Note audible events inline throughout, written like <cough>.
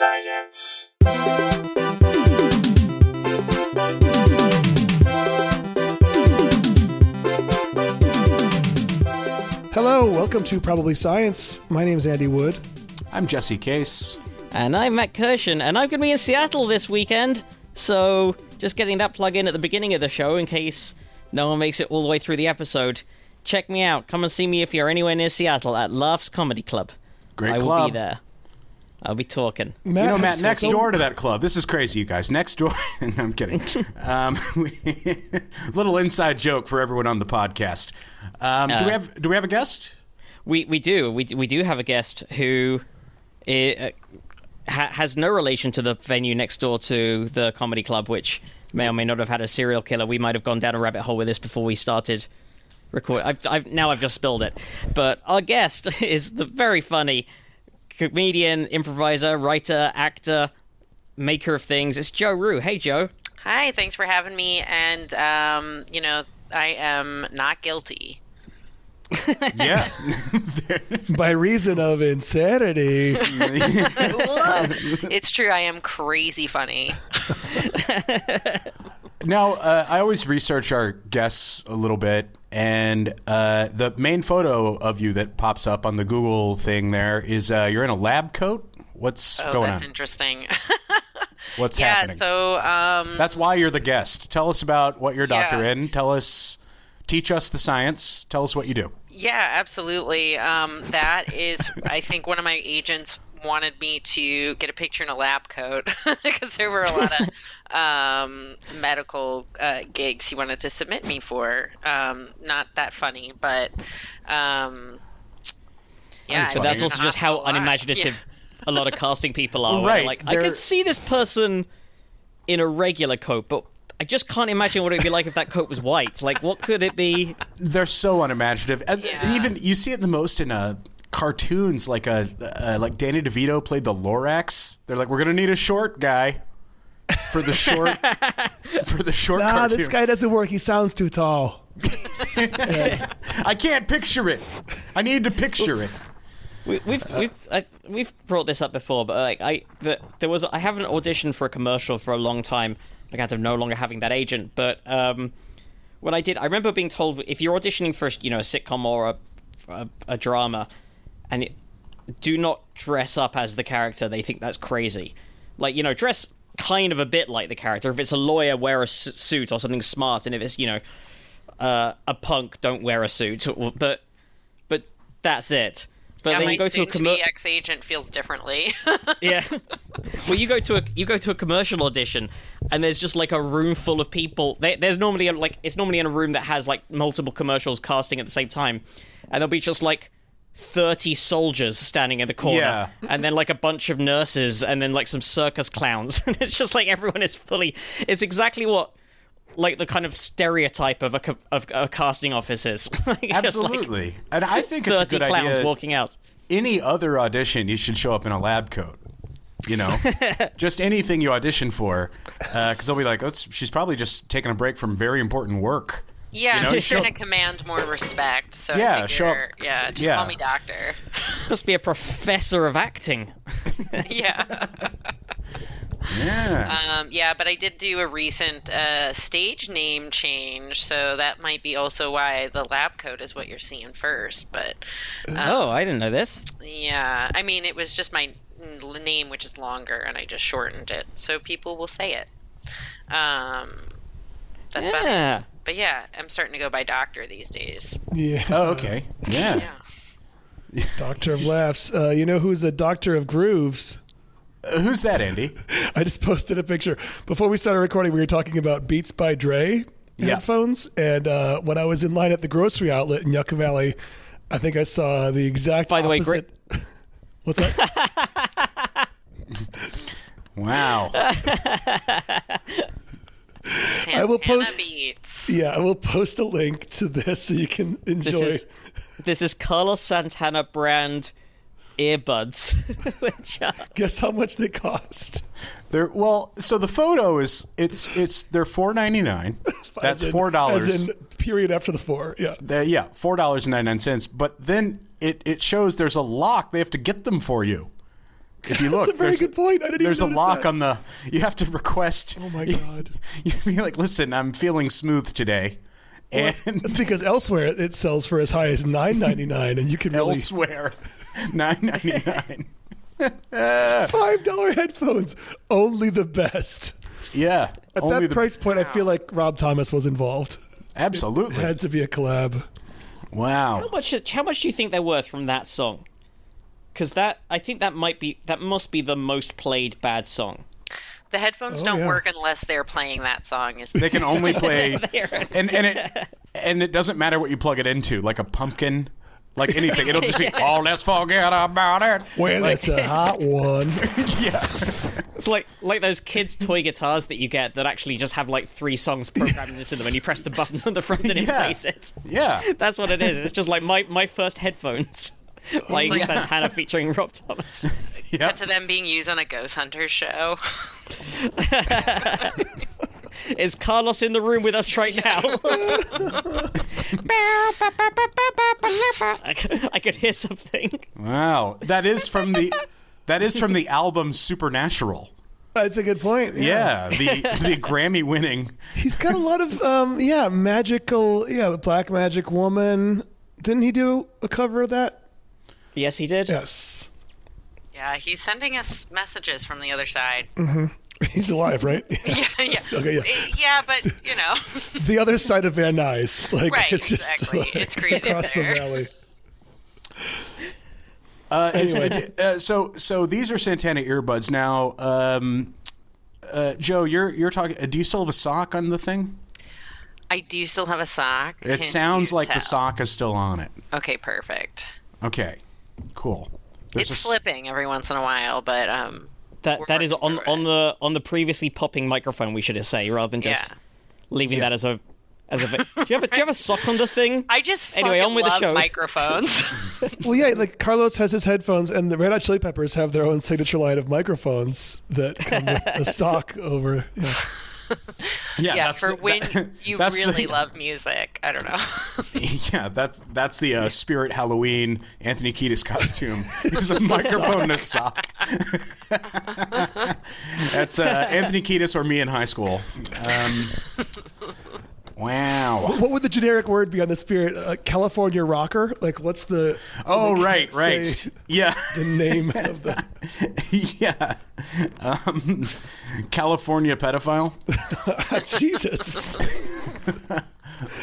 Science. Hello, welcome to Probably Science. My name is Andy Wood. I'm Jesse Case. And I'm Matt Kirshen, and I'm going to be in Seattle this weekend. So, just getting that plug in at the beginning of the show in case no one makes it all the way through the episode. Check me out. Come and see me if you're anywhere near Seattle at Laughs Comedy Club. Great I will be there. I'll be talking. Matt You know, Matt, next so- door to that club. This is crazy, you guys. Next door. <laughs> I'm kidding. um, <laughs> <laughs> little inside joke for everyone on the podcast. Um, do we Uh. have Do we have a guest? We we do we we do have a guest who uh, ha- has no relation to the venue next door to the comedy club, which may or may not have had a serial killer. We might have gone down a rabbit hole with this before we started record. I've, I've now I've just spilled it. But our guest is the very funny comedian, improviser, writer, actor, maker of things. It's Joe Rue. Hey Joe. Hi, thanks for having me. And, um, you know, I am not guilty. <laughs> Yeah. <laughs> by reason of insanity. <laughs> it's true, I am crazy funny. now, uh, I always research our guests a little bit, and uh, the main photo of you that pops up on the Google thing there is uh, you're in a lab coat. What's Oh, going that's on? That's interesting. <laughs> What's yeah, happening? so, um, That's why you're the guest. Tell us about what you're a doctor Yeah. in. Tell us, teach us the science. Tell us what you do. yeah, absolutely. Um, that is, I think one of my agents wanted me to get a picture in a lab coat <laughs> because there were a lot of <laughs> um, medical uh, gigs he wanted to submit me for. Um, not that funny, but um, yeah. It's I But that's also just how awful lot. unimaginative <laughs> a lot of casting people are. where Right, they're Like I could see this person in a regular coat, but I just can't imagine what it would be like if that coat was white. Like, what could it be? They're so unimaginative, and Yeah. even you see it the most in uh, cartoons. Like a uh, like Danny DeVito played the Lorax. They're like, we're gonna need a short guy for the short <laughs> for the short nah, cartoon. this guy doesn't work. He sounds too tall. <laughs> I can't picture it. I need to picture it. We, we've we've I, we've brought this up before, but like I the, there was I haven't auditioned for a commercial for a long time. Like out of no longer having that agent, but um, when I did, I remember being told if you're auditioning for you know a sitcom or a a, a drama, and it, do not dress up as the character. They think that's crazy. Like you know, dress kind of a bit like the character. If it's a lawyer, wear a suit or something smart, and if it's you know uh, a punk, don't wear a suit. But but that's it. But yeah, then you go to a commercial. ex-agent feels differently. <laughs> Yeah. well, you go to a you go to a commercial audition, and there's just like a room full of people. There, there's normally a, like it's normally in a room that has like multiple commercials casting at the same time, and there'll be just like. 30 soldiers standing in the corner Yeah. and then like a bunch of nurses and then like some circus clowns <laughs> and it's just like everyone is fully it's exactly what like the kind of stereotype of a of a casting office is <laughs> Like, just, like, Absolutely, and I think it's a 30 good clowns idea. walking out any other audition, you should show up in a lab coat. You know, <laughs> just anything you audition for, uh, because they'll be like, "That's she's probably just taking a break from very important work." Yeah, You know, I'm just trying to command more respect. So Yeah, I show up- figure, yeah, just yeah. call me doctor. must be a professor of acting <laughs> <laughs> yeah, Yeah, um, yeah, but I did do a recent uh, stage name change, so that might be also why the lab coat is what you're seeing first. But oh i didn't know this yeah, I mean, it was just my name, which is longer, and I just shortened it, so people will say it. Um, that's about it. yeah But yeah, I'm starting to go by doctor these days. Yeah. oh, okay, yeah. Yeah. Doctor of Laughs. Uh, you know who's a doctor of grooves? Uh, who's that, Andy? <laughs> I just posted a picture. Before we started recording, we were talking about Beats by Dre Yeah. headphones. And uh, when I was in line at the grocery outlet in Yucca Valley, I think I saw the exact By the way, opposite. <laughs> What's that? <laughs> Wow. Santana will post- Beats. yeah, I will post a link to this so you can enjoy. This is this is Carlos Santana brand earbuds, <laughs> which are Guess how much they cost? They're well. So the photo is it's it's they're four ninety nine. <laughs> That's As in- four dollars. In period after the four. Yeah. Uh, yeah, four dollars and ninety nine cents. But then it it shows there's a lock. They have to get them for you. If you <laughs> look, That's a very there's, good point. I didn't even there's a lock that. on the. You have to request. Oh my God. You, <laughs> you be like, listen, I'm feeling smooth today, and That's because elsewhere it sells for as high as nine ninety nine, and you can really elsewhere, <laughs> nine ninety nine. five dollar headphones, only the best. Yeah, At only that the- price point, I feel like Rob Thomas was involved. Absolutely. It had to be a collab. Wow. How much? How much do you think they're worth from that song? Because that, I think that might be that must be the most played bad song. The headphones Oh, don't yeah. work unless they're playing that song. Is They can only <laughs> play, and and it and it doesn't matter what you plug it into, like a pumpkin, like anything. It'll just be, <laughs> oh, let's forget about it. Well, it's a hot one. <laughs> Yeah. It's like like those kids' toy guitars that you get that actually just have like three songs programmed into them, and you press the button on the front and it plays it. Yeah. That's what it is. It's just like my my first headphones. <laughs> Playing like- Santana <laughs> featuring Rob Thomas. <laughs> Yeah. to them being used on a Ghost Hunter show. Is Carlos in the room with us right now? I could hear something. Wow. That is from the that is from the album Supernatural. That's a good point. Yeah, the the Grammy winning. He's got a lot of um yeah, magical yeah, Black Magic Woman. Didn't he do a cover of that? Yes, he did. Yes. Yeah, he's sending us messages from the other side. <laughs> He's alive, right? <laughs> Yeah, yeah. <laughs> Okay, yeah. Uh, Yeah, but you know, the other side of Van Nuys. Like Right, it's just exactly. like, It's crazy across there. the valley. Uh, Anyway. uh, so so these are Santana earbuds now. Um, uh, Joe, you're you're talking. uh, Do you still have a sock on the thing? I do still have a sock. It Can sounds you like the sock is still on it. Okay, perfect. Okay, cool. There's It's a s- slipping every once in a while, but um, That that is on on it. the on the previously popping microphone. We should say rather than just Yeah. leaving Yeah. that as a as a. <laughs> Do you have a, do you have a sock on the thing? I just Anyway, fucking on with the love show. microphones. <laughs> Well, yeah, like Carlos has his headphones, and the Red Hot Chili Peppers have their own signature line of microphones that come with a <laughs> sock over. Yeah. <laughs> yeah, yeah, that's for the- when that- <laughs> you that's the- really love music. I don't know. <laughs> Yeah, that's that's the uh, Spirit Halloween Anthony Kiedis costume. It's a microphone and a sock. that's uh, Anthony Kiedis or me in high school. Um, wow. What would the generic word be on the Spirit? Uh, California rocker? Like, what's the? Oh, they right, right. Yeah, The name of the. yeah. Um, California pedophile. <laughs> Jesus.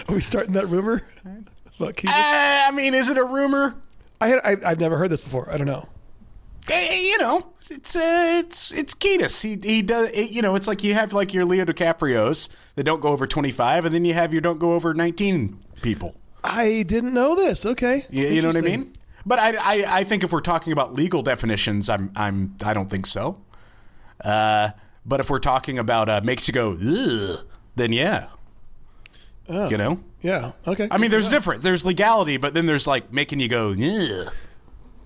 Are we starting that rumor Keith? Uh, I mean, is it a rumor? I had I, I've never heard this before. I don't know. Eh, you know, it's uh, it's it's Kiedis. He he does. It, you know, it's like you have like your Leo DiCaprio's that don't go over twenty five, and then you have your don't go over nineteen people. I didn't know this. Okay. You, you know what I mean? But I, I I think if we're talking about legal definitions, I'm I'm I don't think so. Uh, but if we're talking about uh, makes you go Ugh, then yeah, you know. Yeah. Okay. I mean, there's different. There's legality, but then there's like making you go. Ugh.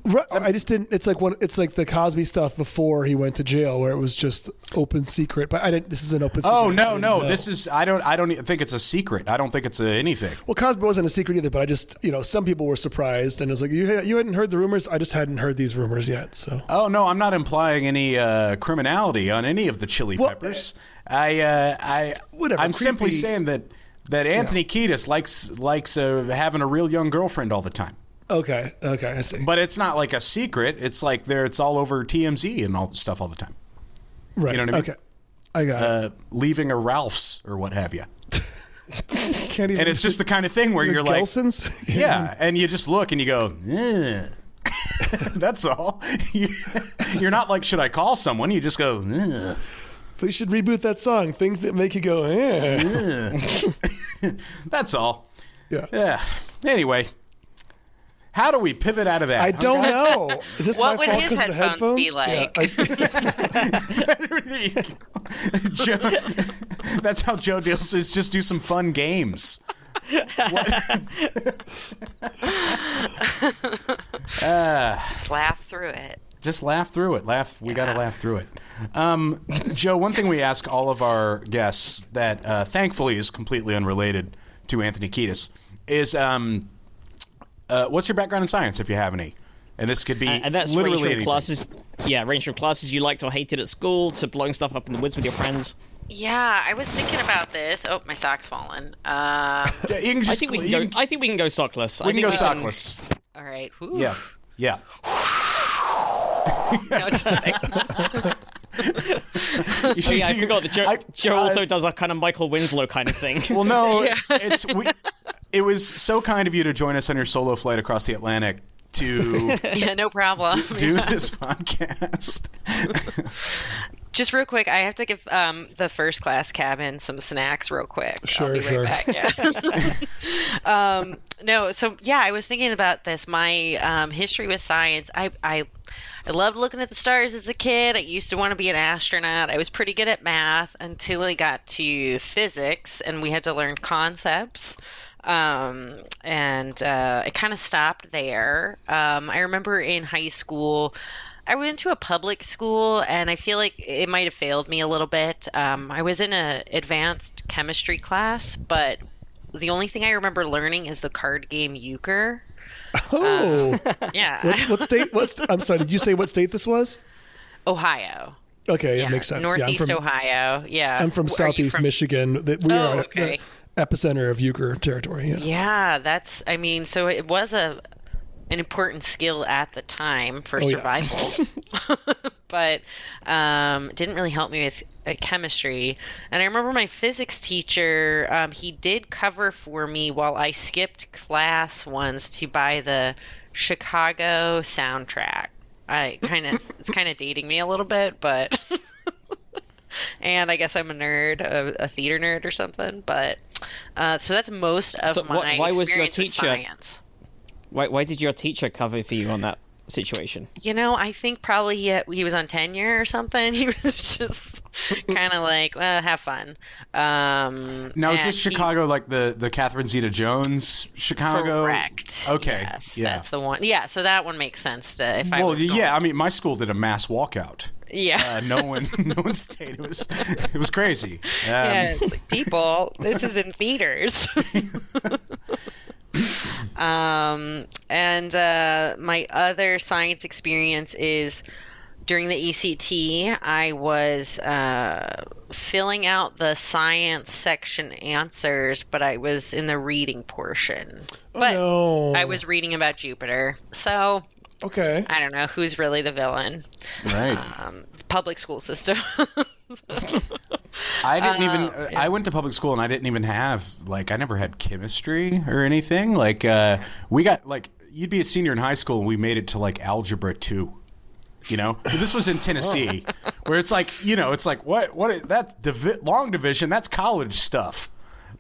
Right, I just didn't. It's like one. It's like the Cosby stuff before he went to jail, where it was just open secret. But I didn't. This is an open. secret. Oh no no! know. This is I don't I don't think it's a secret. I don't think it's a anything. Well, Cosby wasn't a secret either, but I just, you know, some people were surprised, and it was like, you, you hadn't heard the rumors. I just hadn't heard these rumors yet. So Oh no, I'm not implying any uh, criminality on any of the Chili Well, Peppers. I uh, I whatever, I'm simply saying that that Anthony Kiedis likes likes uh, having a real young girlfriend all the time. Okay, okay, I see. But it's not like a secret. It's like there. It's all over TMZ and all the stuff all the time. right, you know what I mean? Okay, I got Uh, leaving a Ralph's or what have you. <laughs> Can't even. And it's just the kind of thing where you're like, Gelsons? <laughs> yeah, and you just look and you go, "Ugh." <laughs> That's all. You- You're not like, should I call someone? You just go. They should reboot that song. Things that make you go, eh. That's all. Yeah. Yeah. Anyway, how do we pivot out of that? I don't know. Is this What my would fault his 'cause of the headphones be headphones? like? I- Joe, <laughs> <laughs> that's how Joe deals is just do some fun games. <laughs> Just laugh through it. Just laugh through it. Laugh. We got to laugh through it. Um, Joe, one thing we ask all of our guests that uh, thankfully is completely unrelated to Anthony Kiedis is um, uh, what's your background in science, if you have any? And this could be and that's literally where you anything. classes yeah, range from classes you liked or hated at school to blowing stuff up in the woods with your friends. Yeah, I was thinking about this. Oh, my sock's fallen. Um, <laughs> Yeah, you can I just think we you can go. I think we can go sockless. I we can think go sockless. all right. Whew. Yeah, yeah. <laughs> No, it's nothing. You <laughs> <laughs> Oh, yeah, I forgot that Joe, I- Joe I- also does a kind of Michael Winslow kind of thing. Well, no, <laughs> it's we. It was so kind of you to join us on your solo flight across the Atlantic to <laughs> yeah, no problem. do this podcast. Just real quick, I have to give um, the first class cabin some snacks real quick. Sure, I'll be sure. right back. Yeah. <laughs> um, no, so yeah, I was thinking about this. My um, history with science, I, I, I loved looking at the stars as a kid. I used to want to be an astronaut. I was pretty good at math until I got to physics, and we had to learn concepts. Um, and uh, I kind of stopped there. Um, I remember in high school. I went to a public school, and I feel like it might have failed me a little bit. Um, I was in a advanced chemistry class, but the only thing I remember learning is the card game euchre. Oh, <laughs> Yeah, what's, what state? What's I'm sorry. Did you say what state this was? Ohio. Okay, Yeah, it makes sense. yeah, Northeast from, Ohio. Yeah, I'm from Are Southeast from- Michigan. We Oh, are okay. the epicenter of euchre territory. Yeah. Yeah, that's. I mean, so it was a an important skill at the time for Oh, yeah. survival, <laughs> <laughs> but um, didn't really help me with uh, chemistry. And I remember my physics teacher. Um, he did cover for me while I skipped class once to buy the Chicago soundtrack. I kind of it's kind of dating me a little bit, but. <laughs> And I guess I'm a nerd, a, a theater nerd or something. But uh, so that's most of So my wh- why was your teacher- science. Why, why did your teacher cover for you on that situation? You know, I think probably he, he was on tenure or something. <laughs> He was just kind of like, well, have fun. Um, Now is and this he- Chicago like the the Catherine Zeta-Jones Chicago? Correct. Okay. Yes, yeah. that's the one. Yeah, so that one makes sense to if I well, was going- yeah. I mean, my school did a mass walkout. yeah. Uh, no one, <laughs> no one stayed. It was, it was crazy. Um, Yeah, like, people, this is in theaters. <laughs> <laughs> um, and uh, my other science experience is during the ACT, I was uh, filling out the science section answers, but I was in the reading portion. But no. I was reading about Jupiter. So okay. I don't know who's really the villain. Right. Um, public school system. <laughs> <laughs> I didn't even. Uh, I went to public school and I didn't even have like I never had chemistry or anything. Like uh, we got like you'd be a senior in high school and we made it to like algebra two. You know, this was in Tennessee, <laughs> where it's like you know, it's like what what is, that's divi- long division. That's college stuff.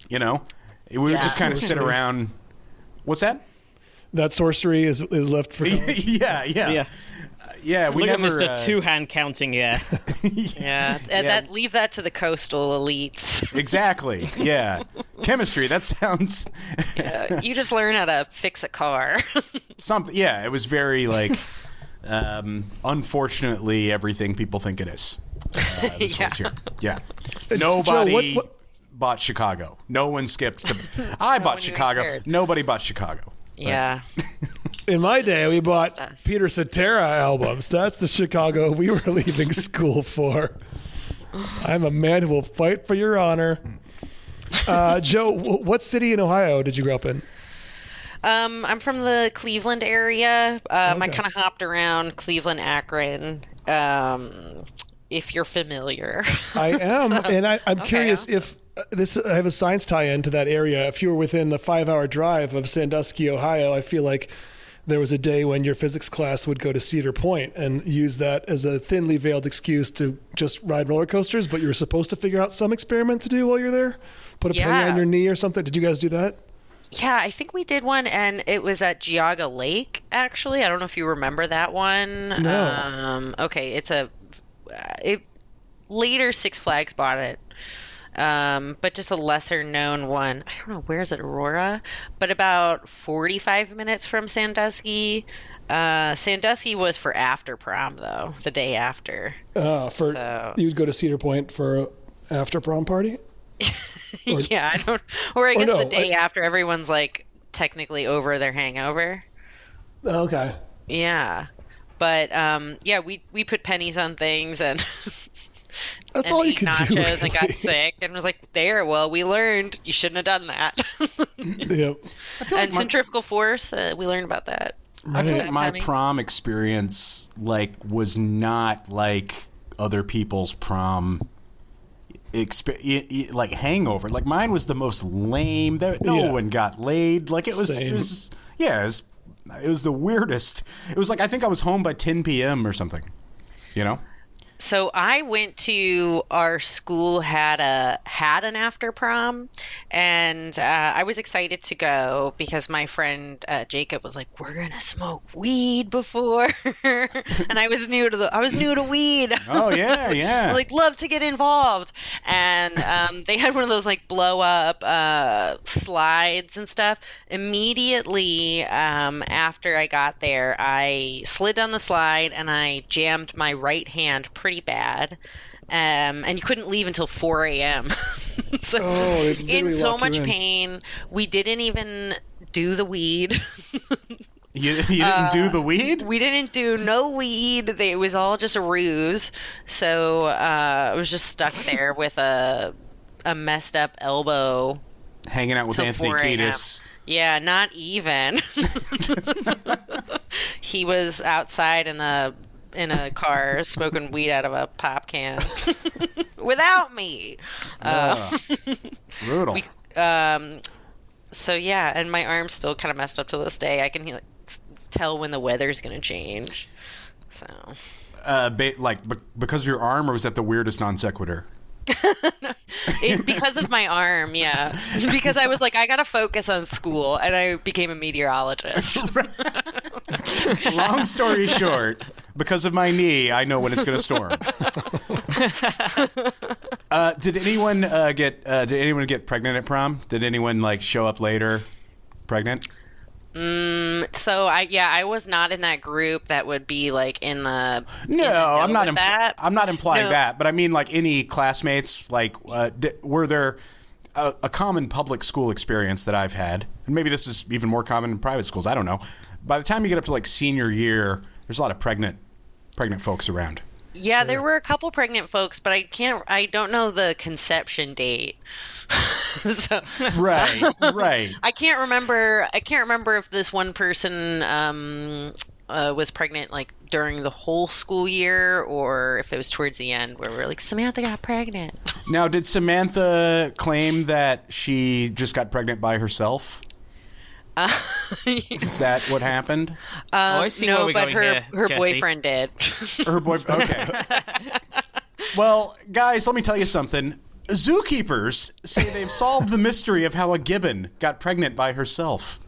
You know, we would just kind of sit around. What's that? That sorcery is is left for. <laughs> yeah, yeah, Yeah. Yeah. We Look never. at Mr. uh, Two Hand counting here. yeah, <laughs> and that leave that to the coastal elites. Exactly. Yeah. <laughs> Chemistry. That sounds you just learn how to fix a car. <laughs> something. Yeah. It was very like. Um, unfortunately, everything people think it is. Uh, this Yeah. was here. Yeah. Nobody what- what- bought Chicago. No one skipped. To, I bought Chicago. Nobody bought Chicago. yeah, In my day, we bought. Peter Cetera albums. That's the Chicago we were <laughs> leaving school for. I'm a man who will fight for your honor. Uh, Joe, what city in Ohio did you grow up in? um, I'm from the Cleveland area. Um, I kind of hopped around Cleveland, Akron. Um, if you're familiar, I <laughs> am, and I, I'm Okay. curious if uh, this. I have a science tie-in to that area. If you were within a five-hour drive of Sandusky, Ohio, I feel like there was a day when your physics class would go to Cedar Point and use that as a thinly veiled excuse to just ride roller coasters. But you were supposed to figure out some experiment to do while you're there. Put a penny Yeah. on your knee or something. Did you guys do that? yeah, I think we did one, and it was at Geauga Lake. Actually, I don't know if you remember that one. No. Um, okay, it's a. It later Six Flags bought it. Um, but just a lesser known one. I don't know where is it, Aurora, but about forty five minutes from Sandusky. Uh, Sandusky was for after prom though, the day after. Uh, for So- you'd go to Cedar Point for after prom party. <laughs> yeah, I don't. Or I guess no, the day I- after, everyone's like technically over their hangover. Okay. Yeah. But um, yeah, we we put pennies on things and. <laughs> <laughs> That's and all you ate can do. nachos and got sick and was like, "There, well, we learned you shouldn't have done that." <laughs> Yep. and centrifugal force, uh, we learned about that. I feel like my Penny. prom experience like was not like other people's prom exp- y- y- like hangover. Like mine was the most lame. There, no Yeah. one got laid. Like it was, it was yeah, it was, it was the weirdest. It was like I think I was home by 10 p.m. or something. You know? So I went to our school had a had an after prom, and uh, I was excited to go because my friend uh, Jacob was like, "We're gonna smoke weed before," <laughs> and I was new to the I was new to weed. <laughs> Oh yeah, yeah. <laughs> like love to get involved and um, they had one of those like blow up uh, slides and stuff immediately um, after i got there i slid down the slide and i jammed my right hand pretty bad um, and you couldn't leave until 4 a.m. <laughs> so Oh, just they in so much in. pain. We didn't even do the weed. <laughs> you, you didn't do the weed? we didn't do no weed. They, it was all just a ruse. So uh, I was just stuck there <laughs> with a a messed up elbow. Hanging out with Anthony Kiedis. Yeah, not even. he was outside in a in a car <laughs> smoking weed out of a pop can <laughs> without me. Uh, <laughs> Brutal. um, so yeah, and my arm's still kind of messed up to this day. I can like, tell when the weather's gonna change. So uh, ba- like be- because of your arm, or was that the weirdest non sequitur? it, because of my arm, yeah. Because I was like, I gotta focus on school, and I became a meteorologist. Long story short, because of my knee, I know when it's going to storm. <laughs> uh, did anyone uh, get? Uh, did anyone get pregnant at prom? Did anyone like show up later, pregnant? so I, yeah, I was not in that group that would be like in the. in No, the I'm not. Impl- that. I'm not implying No. that, but I mean like any classmates. Like, uh, d- were there a, a common public school experience that I've had, and maybe this is even more common in private schools. I don't know. By the time you get up to like senior year, there's a lot of pregnant, pregnant folks around. Yeah, there were a couple pregnant folks, but I can't. I don't know the conception date. <laughs> so Right, <laughs> right. I can't remember. I can't remember if this one person um, uh, was pregnant like during the whole school year, or if it was towards the end where we're like Samantha got pregnant. <laughs> Now, did Samantha claim that she just got pregnant by herself? <laughs> Is that what happened? oh, I see no, where we're but going her here, her Jesse. boyfriend did. <laughs> Her boyfriend. Okay. <laughs> well, guys, let me tell you something. Zookeepers say they've solved the mystery of how a gibbon got pregnant by herself.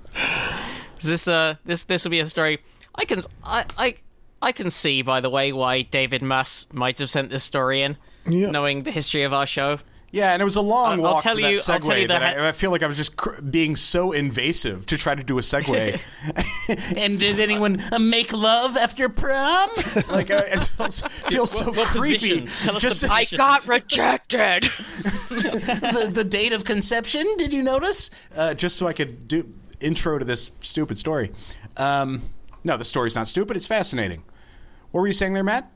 Is this uh this this will be a story I can I I I can see by the way why David Mass might have sent this story in, Yeah. knowing the history of our show. Yeah, and it was a long I'll- I'll walk tell for you- that I'll tell you that ha- I, I feel like I was just cr- being so invasive to try to do a segue. <laughs> and did anyone uh, make love after prom? Like, uh, it feels, <laughs> feels so What- what creepy. positions? Tell us just the <laughs> I got rejected. the, the date of conception. Did you notice? Uh, just so I could do intro to this stupid story. Um, no, the story's not stupid. It's fascinating. What were you saying there, Matt?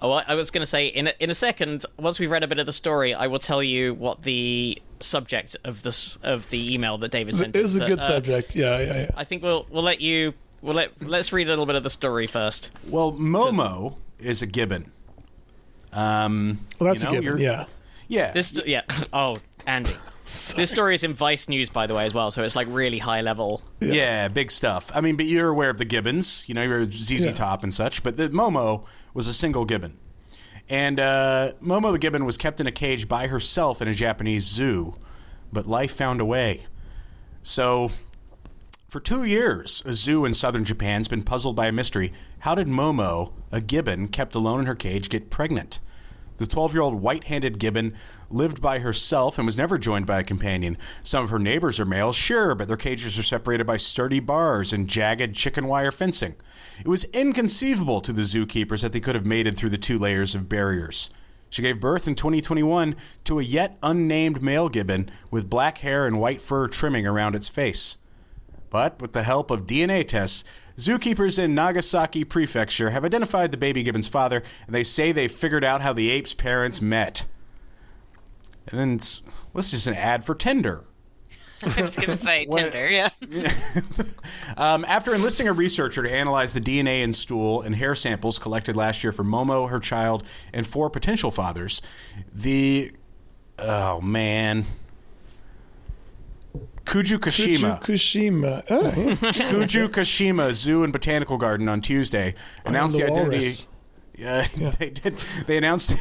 Oh, I I was going to say in a, in a second. Once we've read a bit of the story, I will tell you what the subject of this of the email that David sent. It was a good uh, subject. Yeah, yeah, yeah. I think we'll we'll let you we'll let let's read a little bit of the story first. Well, Momo is a gibbon. Um, Well, that's you a know, given. you're- Yeah. Yeah. This yeah. <laughs> Oh, Andy. This story is in Vice News, by the way, as well, so it's like really high level. Yeah. big stuff. I mean, but you're aware of the gibbons, you know, you're ZZ Yeah. Top and such, but the Momo was a single gibbon. And uh, Momo the gibbon was kept in a cage by herself in a Japanese zoo, but life found a way. So, for two years, a zoo in southern Japan's been puzzled by a mystery. How did Momo, a gibbon kept alone in her cage, get pregnant? The 12 year old white handed gibbon lived by herself and was never joined by a companion. Some of her neighbors are males, sure, but their cages are separated by sturdy bars and jagged chicken wire fencing. It was inconceivable to the zookeepers that they could have mated through the two layers of barriers. She gave birth in 2021 to a yet unnamed male gibbon with black hair and white fur trimming around its face. But with the help of DNA tests, Zookeepers in Nagasaki Prefecture have identified the baby gibbon's father, and they say they figured out how the ape's parents met. And then it's, well, this is an ad for Tinder. <laughs> I was gonna say <laughs> Tinder. Yeah. <laughs> Um, after enlisting a researcher to analyze the DNA in stool and hair samples collected last year for Momo, her child, and four potential fathers, the oh man, Kuju Kashima. Fukushima. Oh, yeah. <laughs> Kuju Kashima Zoo and Botanical Garden on Tuesday announced the the, identity. walrus. Yeah, <laughs> they did. They announced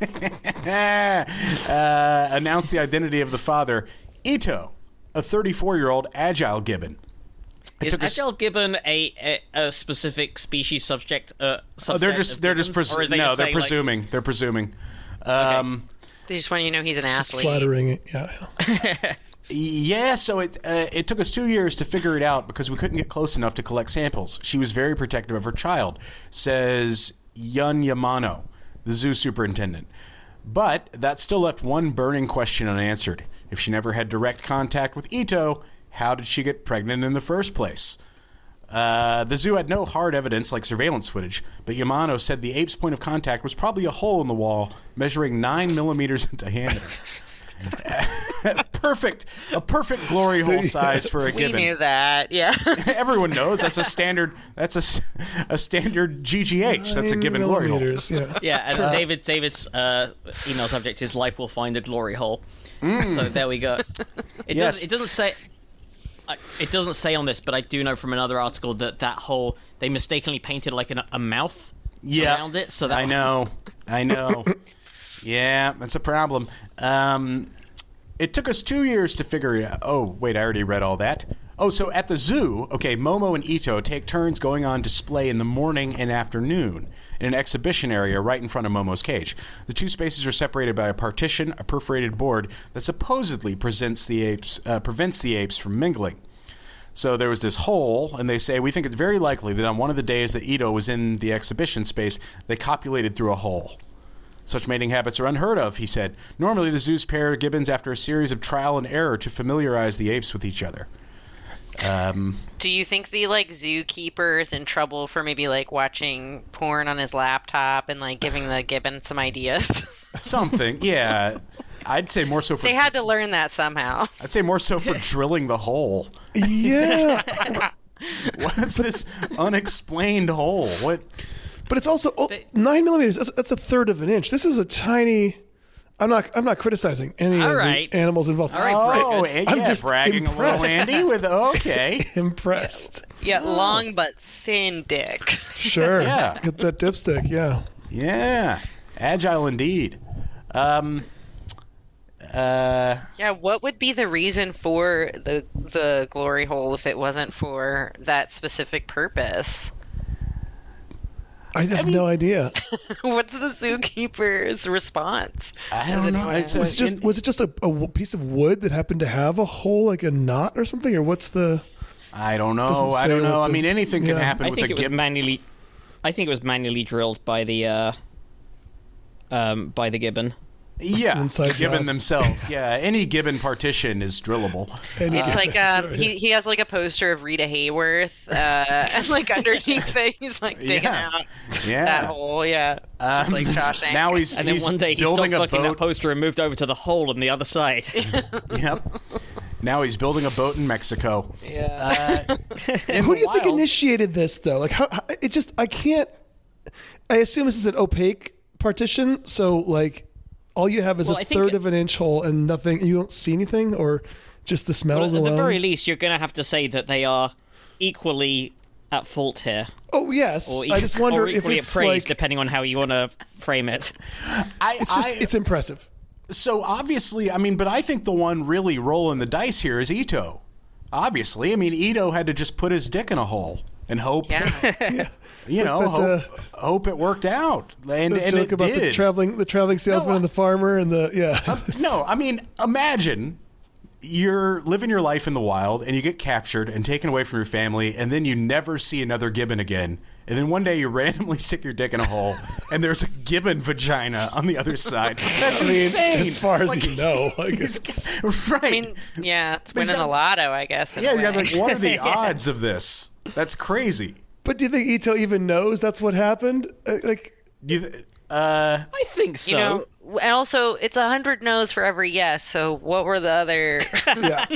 <laughs> uh, announced the identity of the father, Ito, a 34-year-old agile gibbon. It Is took us- agile gibbon a, a, a specific species subject? Uh, Oh, they're just of they're just gibbons? Or is presuming. they No, just they're saying, like- presuming. they're presuming. Um, They just want you to know he's an Just athlete. flattering it. Yeah. Yeah. So it uh, it took us two years to figure it out because we couldn't get close enough to collect samples. She was very protective of her child, says Yun Yamano, the zoo superintendent. But that still left one burning question unanswered. If she never had direct contact with Ito, how did she get pregnant in the first place? Uh, the zoo had no hard evidence like surveillance footage, but Yamano said the ape's point of contact was probably a hole in the wall measuring nine millimeters in diameter. <laughs> <laughs> perfect, a perfect glory hole size for a given. we knew that. Yeah. <laughs> Everyone knows that's a standard. That's a, a standard GGH. That's a Nine gibbon glory hole. Yeah. <laughs> Yeah, and David Davis' uh, email subject is "Life will find a glory hole." So there we go. It Yes. doesn't. It doesn't say. It doesn't say on this, but I do know from another article that that hole they mistakenly painted like an, a mouth Yeah, around it. So that I know, I know. Yeah, that's a problem. Um, it took us two years to figure it out. Oh, wait, I already read all that. Oh, so at the zoo, okay, Momo and Ito take turns going on display in the morning and afternoon in an exhibition area right in front of Momo's cage. The two spaces are separated by a partition, a perforated board that supposedly presents the apes, uh, prevents the apes from mingling. So there was this hole, and they say we think it's very likely that on one of the days that Ito was in the exhibition space, they copulated through a hole. Such mating habits are unheard of, he said. Normally, the zoos pair gibbons after a series of trial and error to familiarize the apes with each other. Um, Do you think the like zookeeper is in trouble for maybe like watching porn on his laptop and like giving the gibbon some ideas? <laughs> something, yeah. I'd say more so for they had to learn that somehow. I'd say more so for <laughs> drilling the hole. Yeah. <laughs> What's this unexplained hole? What? But it's also oh, They- nine millimeters. That's, that's a third of an inch. This is a tiny. I'm not. I'm not criticizing any All of right. the animals involved. All right, Oh, Brett. and I'm yeah, just bragging a impressed. little, Andy. With okay, <laughs> Impressed. Yeah, long but thin dick. Sure. Yeah. Get that dipstick. Yeah. yeah, agile indeed. Um, uh, Yeah, what would be the reason for the the glory hole if it wasn't for that specific purpose? I have no idea. <laughs> What's the zookeeper's response? I don't know. anyone- It's Was it just was it just a, a w- piece of wood that happened to have a hole like a knot or something, or what's the? I don't know. I don't know. what I mean, anything can yeah. happen I with think a it was gibbon. manually. I think it was manually drilled by the uh, um, by the gibbon. Yeah, inside gibbon job. themselves. <laughs> Yeah, any gibbon partition is drillable. And It's like um, <laughs> he he has like a poster of Rita Hayworth, uh, <laughs> and like underneath it, he's like digging Yeah. out Yeah. that hole. Yeah, just Um, like Shawshank. Now he's And then he's one day he building stopped a fucking that poster and moved over to the hole on the other side. yep. Now he's building a boat in Mexico. yeah. Uh, in Who do you think initiated this though? Like how, how it just I can't. I assume this is an opaque partition, so like all you have is Well, a I third of an inch hole and nothing. You don't see anything, or just the Well, smells at alone. At the very least, you're going to have to say that they are equally at fault here, oh yes, or, I just wonder or if equally it's appraised, like depending on how you want to frame it. I, it's just I, it's impressive. so obviously, I mean, but I think the one really rolling the dice here is Ito. Obviously, I mean, Ito had to just put his dick in a hole and hope, yeah. <laughs> you know, But, hope, uh, hope it worked out, and, The and joke it about did. the traveling the traveling salesman No, and the farmer and the yeah. Um, no, I mean, imagine you're living your life in the wild and you get captured and taken away from your family, and then you never see another gibbon again. And then one day you <laughs> randomly stick your dick in a hole, and there's a gibbon vagina on the other side. <laughs> That's I mean, insane. as far as Like, you know, like <laughs> he's- it's, right? I mean, yeah, it's But he's winning got- the lotto, I guess. in yeah, a you have way. like, what are the odds of this? That's crazy. But do you think Ito even knows that's what happened? Uh, like, You, uh, I think so. You know, and also it's a hundred no's for every yes. So what were the other? <laughs> yeah,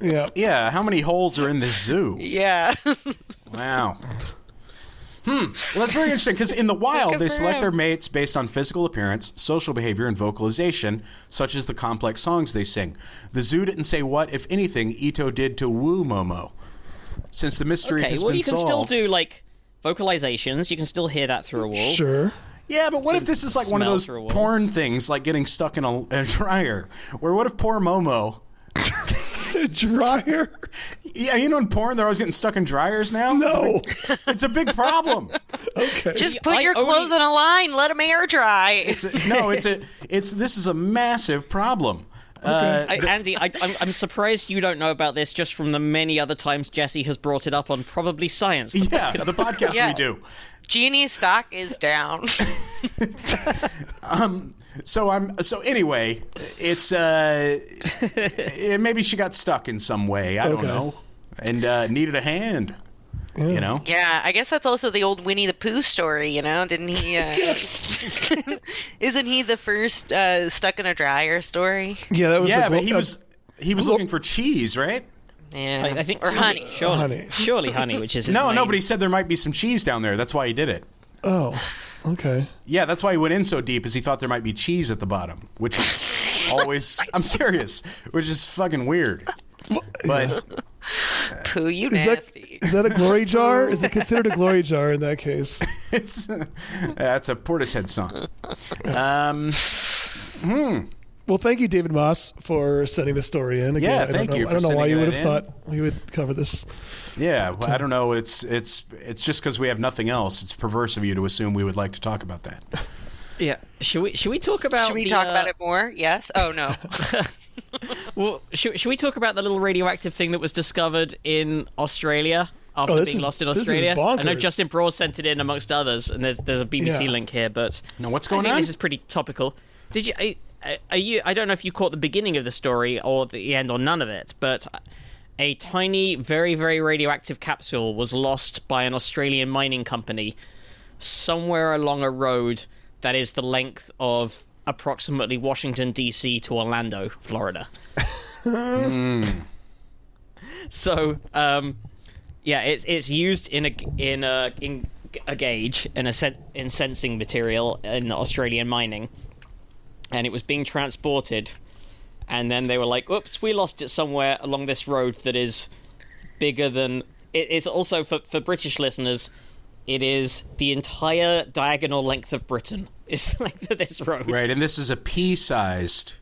yeah. yeah. How many holes are in this zoo? yeah. <laughs> Wow. Hmm. Well, that's very interesting because in the wild, they select him. their mates based on physical appearance, social behavior, and vocalization, such as the complex songs they sing. The zoo didn't say what, if anything, Ito did to woo Momo. Since the mystery okay, has well, been you can solved. still do like vocalizations. You can still hear that through a wall. Sure. Yeah, but what if this is like one of those through a wall. porn things, like getting stuck in a, a dryer? Where what if poor Momo? <laughs> Dryer? Yeah, you know in porn they're always getting stuck in dryers now. No. it's a big problem. <laughs> Okay. Just put I your only- clothes on a line. Let them air dry. It's a, no, it's a <laughs> it's this is a massive problem. Uh, I, Andy, I, I'm, I'm surprised you don't know about this just from the many other times Jesse has brought it up on probably science. <laughs> yeah, the podcast Yeah. we do. Genie's stock is down. <laughs> <laughs> um, So I'm so anyway, it's uh eh, maybe she got stuck in some way. I don't know. And uh needed a hand. You know? yeah, I guess that's also the old Winnie the Pooh story. You know, didn't he? Uh, <laughs> <laughs> isn't he the first uh, stuck in a dryer story? yeah, that was Yeah, like, but he uh, was he was looking for cheese, right? Yeah, I, I think or honey. Surely, Honey. surely honey, which is No, name. no, but he said there might be some cheese down there. That's why he did it. Oh, okay. Yeah, that's why he went in so deep, is he thought there might be cheese at the bottom, which is <laughs> always. I'm serious, which is fucking weird. But <laughs> Pooh, you Is that nasty. is that a glory <laughs> jar? Is it considered a glory jar in that case? <laughs> it's that's a Portishead song. Um, Well, thank you, David Moss, for sending this story in. Again, Yeah, I don't thank know- you I don't know why you would have in. thought we would cover this. yeah, well, I don't know. It's it's it's just because we have nothing else. It's perverse of you to assume we would like to talk about that. Yeah. Should we? Should we talk about? Should we the, talk uh, about it more? Yes. Oh no. <laughs> Well, should, should we talk about the little radioactive thing that was discovered in Australia after Oh, being is- lost in this is Australia? I know. Justin Brawl sent it in amongst others, and there's there's a BBC Yeah. link here, but Now, what's I going think on? this is pretty topical. Did you? I- I- Are you? I don't know if you caught the beginning of the story or the end or none of it, but a tiny, very, very radioactive capsule was lost by an Australian mining company somewhere along a road that is the length of approximately Washington D.C. to Orlando, Florida. <laughs> So, um, yeah, it's it's used in a in a in a gauge in a sen- in sensing material in Australian mining, and it was being transported, and then they were like, "Oops, we lost it somewhere along this road that is bigger than." It is also for for British listeners. It is the entire diagonal length of Britain. Is the length of this road? Right, and this is a pea-sized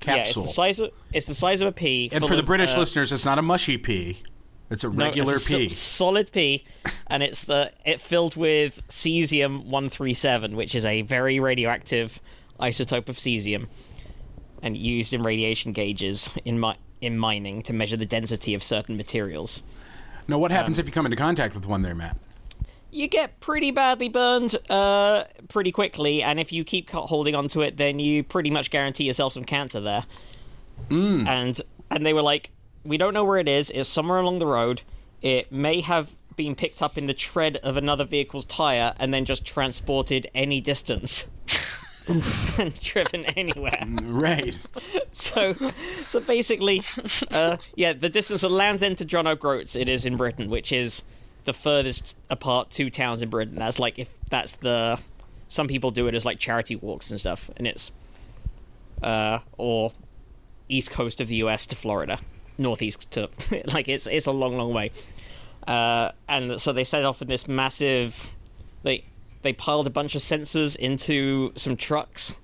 capsule. Yeah, it's capsule. the size of it's the size of a pea. and for the of, British uh, listeners, it's not a mushy pea; it's a No, regular it's a so- pea. solid P, and it's the it filled with cesium one three seven, which is a very radioactive isotope of cesium, and used in radiation gauges in mi- in mining to measure the density of certain materials. Now, what Um, happens if you come into contact with one there, Matt? You get pretty badly burned uh, pretty quickly, and if you keep holding onto it, then you pretty much guarantee yourself some cancer there. Mm. And and they were like, we don't know where it is. It's somewhere along the road. It may have been picked up in the tread of another vehicle's tire and then just transported any distance <laughs> <laughs> and driven anywhere. Right. <laughs> So, so basically, uh, yeah, the distance of Land's End to John O'Groats it is in Britain, which is the furthest apart two towns in Britain. That's like if that's the some people do it as like charity walks and stuff, and it's uh, or east coast of the U.S. to Florida, northeast to <laughs> like it's it's a long, long way. Uh, and so they set off in this massive. They they piled a bunch of sensors into some trucks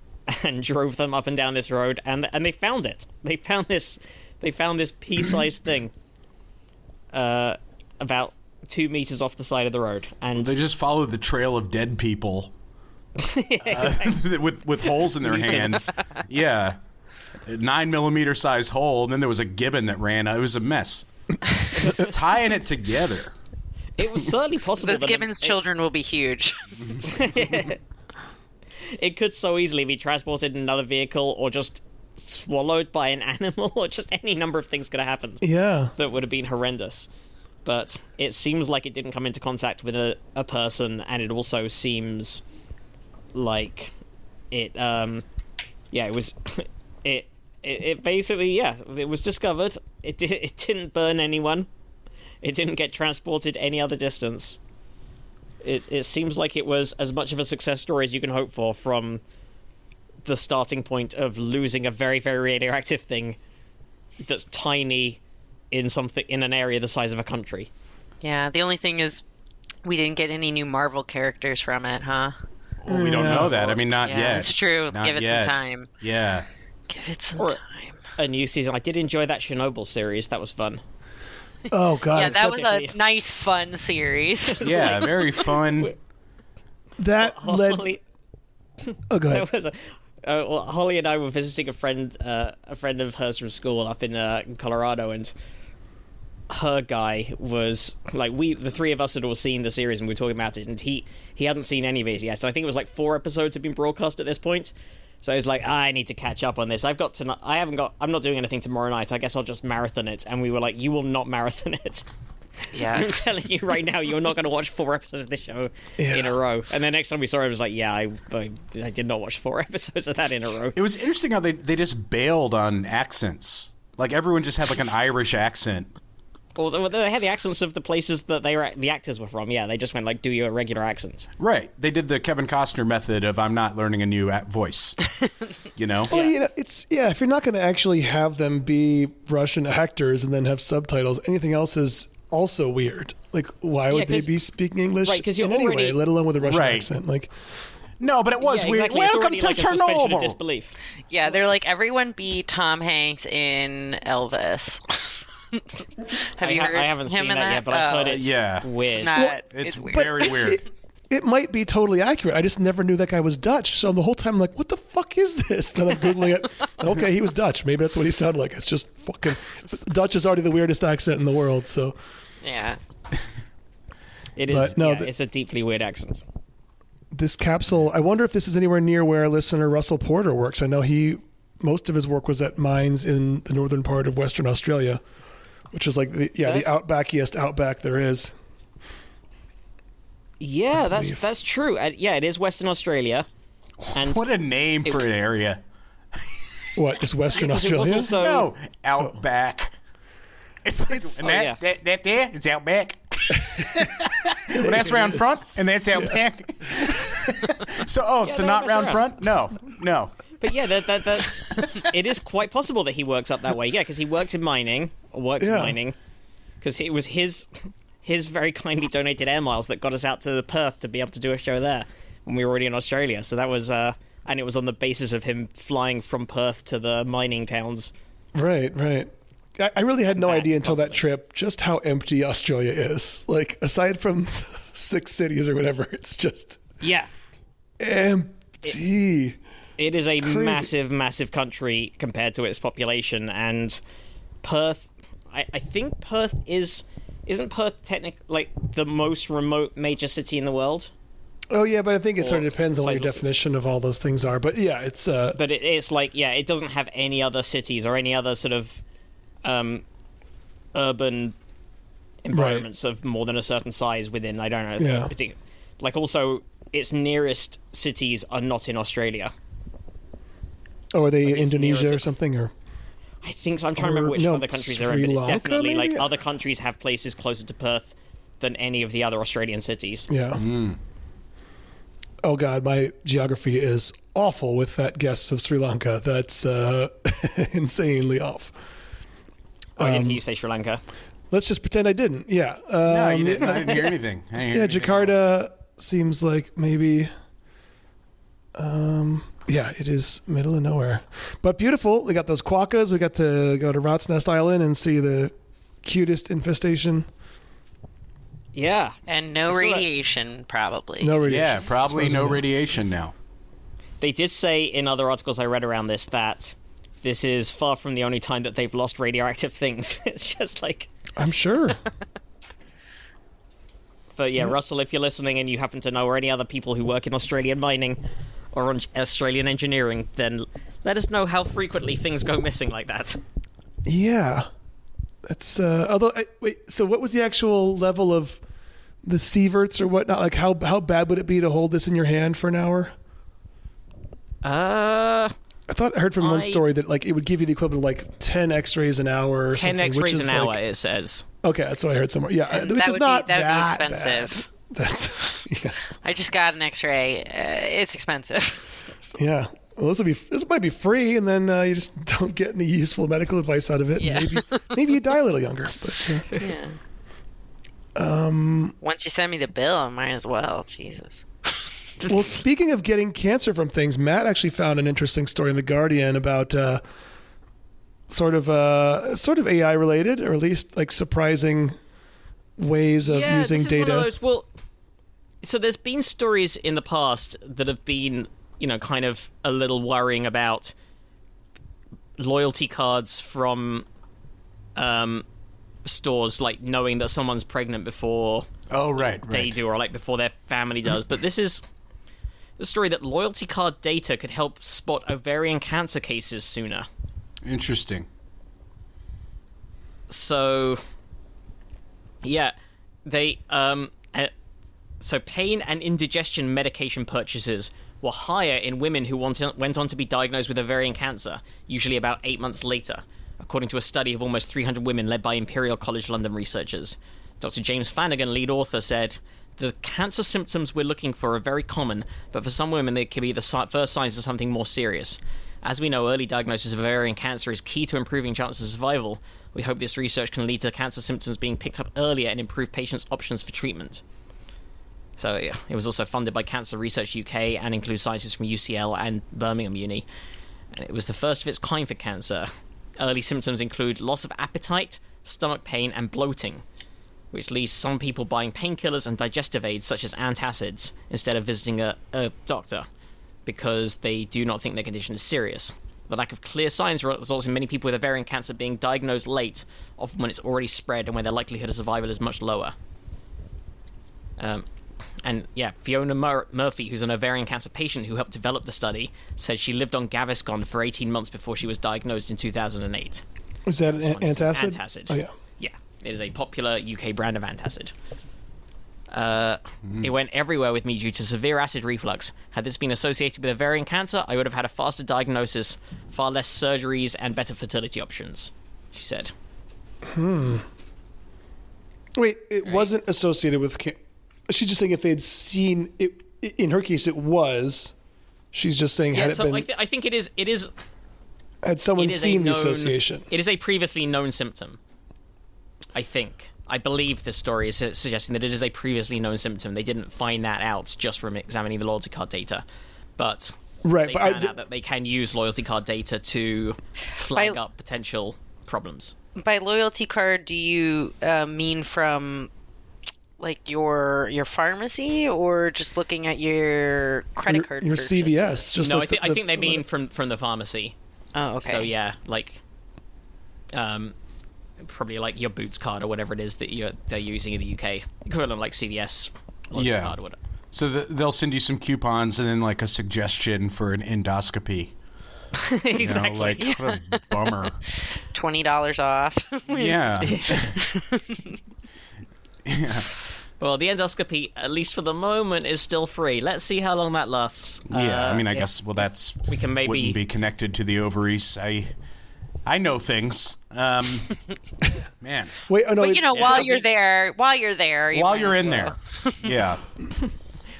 <laughs> and drove them up and down this road and and they found it they found this they found this pea-sized thing uh about two meters off the side of the road and They just follow the trail of dead people <laughs> uh, <laughs> with with holes in their hands. Yeah, a nine millimeter size hole, and then there was a gibbon that ran. It was a mess. <laughs> Tying it together. it was certainly possible Those Gibbons it, children will be huge. it could so easily be transported in another vehicle or just swallowed by an animal or just any number of things could have happened Yeah. that would have been horrendous but it seems like it didn't come into contact with a, a person, and it also seems like it. Um, yeah, it was. <laughs> It, it it basically yeah, it was discovered. It di- it didn't burn anyone. It didn't get transported any other distance. It it seems like it was as much of a success story as you can hope for from the starting point of losing a very very radioactive thing that's tiny in something in an area the size of a country. Yeah, the only thing is we didn't get any new Marvel characters from it, huh? Well, we don't know that. I mean, not yeah, yet. it's true. Not Give it yet. some time. Yeah. Give it some Or- time. A new season. I did enjoy that Chernobyl series. That was fun. Oh god, Yeah, that was a a- <laughs> nice, fun series. <laughs> Yeah, <laughs> very fun. that led. Holly, Oh, go ahead. that was a, uh, well, Holly and I were visiting a friend, uh, a friend of hers from school up in, uh, in Colorado, and her guy was like we, the three of us had all seen the series and we were talking about it, and he he hadn't seen any of it yet. And I think it was like four episodes had been broadcast at this point. So he's like, I need to catch up on this. I've got to. I haven't got. I'm not doing anything tomorrow night. I guess I'll just marathon it. And we were like, you will not marathon it. <laughs> yeah. I'm telling you right now, you're not going to watch four episodes of this show in a row. And the next time we saw it, I was like, yeah, I, I, I did not watch four <laughs> episodes of that in a row. It was interesting how they, they just bailed on accents. Like everyone just had like an Irish accent. Well, they- they had the accents of the places that they were, the actors were from. Yeah, they just went like, do your regular accent. Right. They did the Kevin Costner method of I'm not learning a new a- voice. <laughs> you know? Well, you know, it's yeah. If you're not going to actually have them be Russian actors and then have subtitles, anything else is also weird. Like, why would they be speaking English right, 'cause you're in any way, let alone with a Russian Right. accent? Like, No, but it was yeah, weird. exactly. It's Welcome to like a suspension of Chernobyl. disbelief. Yeah, they're like everyone be Tom Hanks in Elvis. <laughs> <laughs> Have I, you ha- heard I haven't him seen in that, yet, but I've Oh, uh, heard it's yeah. weird. It's not. Well, it's, It's weird. very weird. it, it might be totally accurate. I just never knew that guy was Dutch. So the whole time, I'm like, what the fuck is this? <laughs> Then I'm googling it. and okay, he was Dutch. Maybe that's what he sounded like. It's just fucking Dutch is already the weirdest accent in the world. So yeah. It is. But, no, yeah, the- it's a deeply weird accent. this capsule, I wonder if this is anywhere near where listener Russell Porter works. I know he most of his work was at mines in the northern part of Western Australia, which is like the yeah That's- the outbackiest outback there is. Yeah, that's that's true. Uh, yeah, it is Western Australia, and What a name for an area. What is Western because it was Australia? also No, Outback. It's like and Oh, that, yeah. that that there is Outback. <laughs> well, that's round front, and that's Outback. <laughs> so, oh, so don't round around. front? No, no. But yeah, that, that that's it is quite possible that he works up that way. Yeah, because he works in mining, or worked Yeah. mining, because it was his his very kindly donated air miles that got us out to the Perth to be able to do a show there when we were already in Australia. So that was uh, and it was on the basis of him flying from Perth to the mining towns. Right, right. I, I really had no idea until that trip just how empty Australia is. Like aside from <laughs> six cities or whatever, it's just Yeah, empty. it is a crazy. massive, massive country compared to its population, and Perth. I, I think Perth is isn't Perth technic like the most remote major city in the world. Oh yeah, but I think it sort of depends on what your definition of all those things are. But yeah, it's uh, but it, it's like yeah, it doesn't have any other cities or any other sort of um, urban environments of more than a certain size within. I don't know. Yeah. I think, like also, its nearest cities are not in Australia. oh, are they near Indonesia or something or I think so. I'm trying to remember which no, other countries they're in, but it's Lanka, definitely maybe? like other countries have places closer to Perth than any of the other Australian cities. yeah. Oh god, my geography is awful with that guess of Sri Lanka. That's uh, <laughs> insanely off. Oh, I Um, didn't hear you say Sri Lanka. Let's just pretend I didn't. Yeah. Um, No, you didn't. I didn't hear <laughs> anything. Didn't hear Yeah, anything. Jakarta seems like maybe. Um, yeah, it is middle of nowhere, but beautiful. We got those quokkas. We got to go to Rottnest Island and see the cutest infestation. Yeah, And no That's right. radiation, probably. No radiation. Yeah, probably no as we know. radiation now. They did say in other articles I read around this that this is far from the only time that they've lost radioactive things. <laughs> it's just like, I'm sure. <laughs> but yeah, Russell, if you're listening and you happen to know or any other people who work in Australian mining or on Australian engineering, then let us know how frequently things go missing like that. yeah. That's uh, although I, wait. So what was the actual level of the sieverts or whatnot? Like how how bad would it be to hold this in your hand for an hour? Uh, I thought I heard from one story that like it would give you the equivalent of like ten X-rays an hour. Or ten something, which X-rays is an hour. It says. okay, that's what I heard somewhere. Yeah, And which that is would not be, that would be expensive. bad. That's <laughs> yeah. I just got an X-ray. Uh, it's expensive. <laughs> Yeah. Well, this will be this might be free, and then uh, you just <laughs> don't get any useful medical advice out of it. Yeah. Maybe maybe you die a little younger. But uh, yeah. Um. Once you send me the bill, I might as well. Jesus. well, speaking of getting cancer from things, Matt actually found an interesting story in the Guardian about uh, sort of uh, sort of AI related, or at least like surprising ways of yeah, using this is data. One of those, well, so there's been stories in the past that have been, you know, kind of a little worrying about loyalty cards from um, stores, like knowing that someone's pregnant before Oh, right, right. they do, or like before their family does. But this is the story that loyalty card data could help spot ovarian cancer cases sooner. Interesting. so yeah they um so pain and indigestion medication purchases were higher in women who went on to be diagnosed with ovarian cancer usually about eight months later according to a study of almost 300 women led by imperial college london researchers dr james flanagan lead author said the cancer symptoms we're looking for are very common, but for some women, they could be the first signs of something more serious. As we know, early diagnosis of ovarian cancer is key to improving chances of survival. We hope this research can lead to cancer symptoms being picked up earlier and improve patients' options for treatment. So it was also funded by Cancer Research UK and includes scientists from UCL and Birmingham Uni. And it was the first of its kind for cancer. Early symptoms include loss of appetite, stomach pain, and bloating, which leads some people buying painkillers and digestive aids such as antacids instead of visiting a, a doctor because they do not think their condition is serious. The lack of clear signs results in many people with ovarian cancer being diagnosed late, often when it's already spread and when their likelihood of survival is much lower. Um, and yeah, Fiona Mur- Murphy, who's an ovarian cancer patient who helped develop the study, said she lived on Gaviscon for 18 months before she was diagnosed in 2008. Is that an antacid? Antacid. Oh yeah. Yeah, it is a popular UK brand of antacid. Uh, It went everywhere with me due to severe acid reflux. Had this been associated with ovarian cancer, I would have had a faster diagnosis, far less surgeries, and better fertility options. She said. Hmm. Wait, it wasn't associated with. Can- She's just saying if they'd seen it. In her case, it was. She's just saying Yeah, had it been I, th- I think it is. It is. had someone It is seen a the association. It is a previously known symptom. I think. I believe this story is suggesting that it is a previously known symptom. They didn't find that out just from examining the loyalty card data, but Right, they but I found d- out that they can use loyalty card data to flag By- up potential problems. By loyalty card, do you uh, mean from like your your pharmacy or just looking at your credit your, card? your purchases? CVS. Just no, like I, think the- I think they the- mean from from the pharmacy. Oh, okay. So yeah, like, um, probably like your Boots card or whatever it is that you're they're using in the UK, equivalent like CVS Yeah. card or whatever. So th they'll send you some coupons and then like a suggestion for an endoscopy. <laughs> You know, exactly. like what a bummer. <laughs> Twenty dollars off. <laughs> Yeah. yeah. Well, the endoscopy, at least for the moment, is still free. Let's see how long that lasts. Yeah. I Uh, mean, I if- guess well, that's we can maybe- wouldn't be connected to the ovaries. I I know things. Um, <laughs> man, Wait, oh no. but you know, while you're there, while you're there, you while you're in well. there, yeah, <laughs>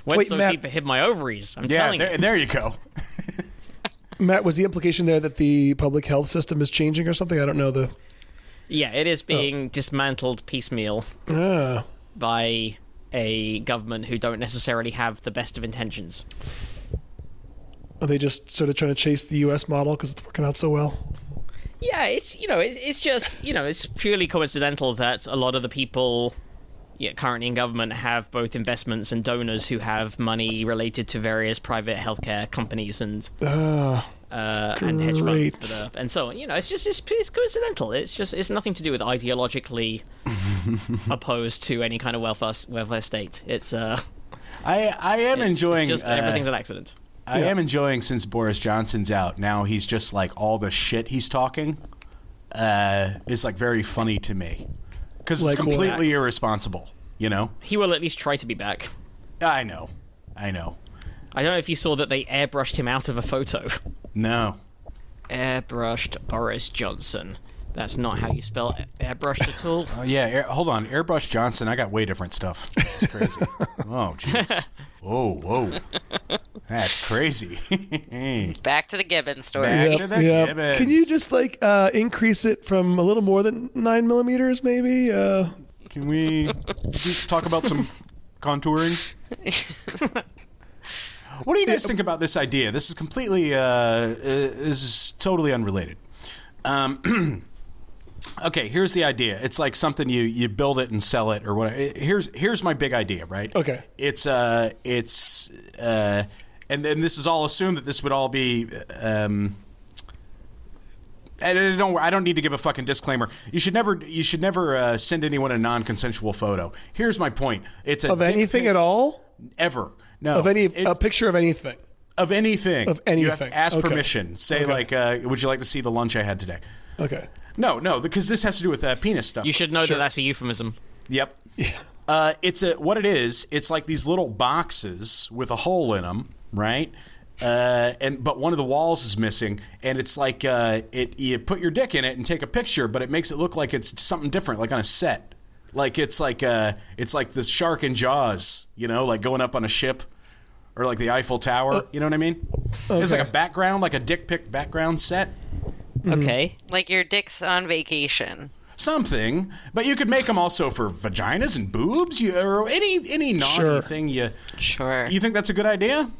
went Wait, so Matt- deep it hit my ovaries. I'm yeah. telling There, you. there you go. <laughs> Matt, was the implication there that the public health system is changing or something? I don't know the. Yeah, it is being dismantled piecemeal Ah, by a government who don't necessarily have the best of intentions. are they just sort of trying to chase the U.S. model because it's working out so well? Yeah, it's you know, it, it's just you know, it's purely coincidental that a lot of the people yeah, currently in government have both investments and donors who have money related to various private healthcare companies and Ah, uh, and hedge funds that are, and so on. You know, it's just it's, it's coincidental. It's just it's nothing to do with ideologically <laughs> opposed to any kind of welfare welfare state. It's uh, I I am it's, enjoying. It's just uh, everything's an accident. I Yeah. am enjoying since Boris Johnson's out. Now he's just like all the shit he's talking. uh, is like very funny to me because it's Like what? completely irresponsible. You know, He will at least try to be back. I know, I know. I don't know if you saw that they airbrushed him out of a photo. No, Airbrushed Boris Johnson. That's not how you spell a- airbrushed at all. <laughs> Oh yeah, air, hold on, Airbrush Johnson. I got way different stuff. This is crazy. <laughs> oh jeez. Whoa, whoa. That's crazy. <laughs> Back to the Gibbon story. Back Yep, to the yep. Gibbons. Can you just like uh, increase it from a little more than nine millimeters, maybe? Uh, Can we just talk about some contouring? What do you guys think about this idea? This is completely, uh, uh, this is totally unrelated. Um, <clears throat> okay, here's the idea. It's like something you you build it and sell it or whatever. Here's here's my big idea, right? Okay. It's uh, it's uh, and then this is all assumed that this would all be um. I don't. I don't need to give a fucking disclaimer. You should never. You should never uh, send anyone a non-consensual photo. Here's my point. It's a of anything pic- at all? ever. No. Of any It- a picture of anything? of anything. of You have to anything. ask Okay. permission. Say Okay. like, uh, "Would you like to see the lunch I had today?" Okay. No, no, because this has to do with uh, penis stuff. You should know Sure. that that's a euphemism. Yep. Uh, it's a what it is. It's like these little boxes with a hole in them, right? Uh, and but one of the walls is missing, and it's like uh, it. You put your dick in it and take a picture, but it makes it look like it's something different, like on a set. Like it's like uh, it's like the shark in Jaws, you know, like going up on a ship, or like the Eiffel Tower. you know what I mean? It's like a background, like a dick pic background set. Okay. Like your dick's on vacation. something, but you could make them also for vaginas and boobs, you, or any any naughty Sure. thing. You Sure. you think that's a good idea?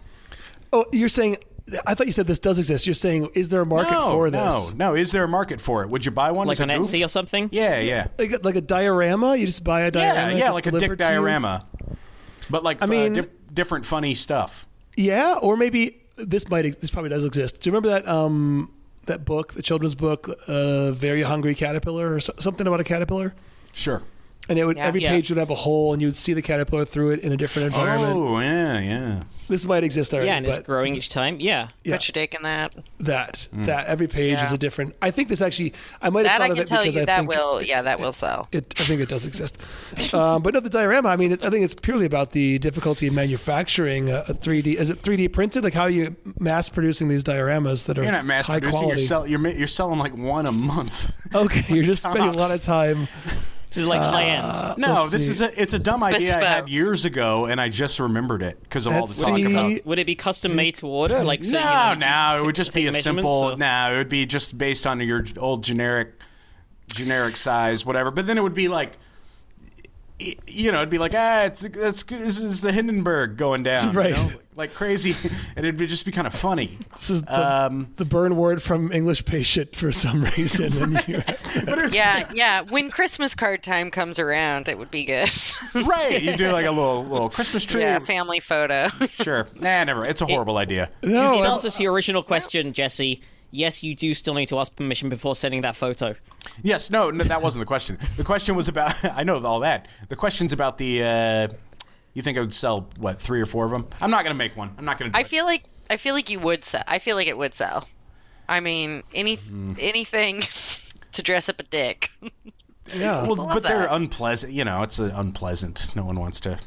Oh, you're saying? I thought you said this does exist. You're saying is there a market no, for this? no, no. Is there a market for it? Would you buy one? Like as a on? Etsy or something? Yeah, yeah, Like, a- like a diorama? You just buy a diorama? yeah, yeah, like a dick delivered to you? diorama, but like I uh, mean- dif- different funny stuff. Yeah, or maybe this might this probably does exist. Do you remember that um that book, the children's book, uh, "Very Hungry Caterpillar" or so- something about a caterpillar? Sure. And it would Yeah. every Yeah. page would have a hole, and you would see the caterpillar through it in a different environment. Oh yeah, yeah. This might exist already. Yeah, and it's growing each time. Yeah. yeah, Put your dick in that. that that every page is a different. I think this actually. I might have That thought I of can it tell because you I that think will. Yeah, that will sell. It, I think it does exist, um, but no, the diorama. I mean, it, I think it's purely about the difficulty of manufacturing a, a 3D. Is it 3D printed? Like how are you mass producing these dioramas that are You're not mass high producing. You're, sell- you're you're selling like one a month. Okay, you're just <laughs> spending a lot of time. This is like uh, high end. No, this see. is a, it's a dumb idea I had years ago, and I just remembered it because of all the Let's talk see. about. Would it be custom made to order? Like so, you No, know, no, it would just be a simple. or- No, it would be just based on your old generic, generic size, whatever. But then it would be like, y- you know, it'd be like, ah, it's it's this is the Hindenburg going down, Right. You know? Like crazy, <laughs> and it'd be just be kind of funny. This is the, Um, the burn word from English patient for some reason. And you, <laughs> But it- Yeah, yeah. When Christmas card time comes around, it would be good. <laughs> right. You do like a little little Christmas tree. yeah, family photo. Sure. Nah, never. It's a horrible idea. no, Which I- answers to your original question, Jesse. Yes, you do still need to ask permission before sending that photo. Yes, no, no, that wasn't the question. The question was about. <laughs> I know all that. The question's about the. Uh, you think I would sell what three or four of them? I'm not going to make one. I'm not going to. I feel like I feel like you would sell. I feel like it would sell. I mean, any Mm. anything <laughs> to dress up a dick. yeah. Well, love but they're unpleasant. You know, it's uh, unpleasant. No one wants to.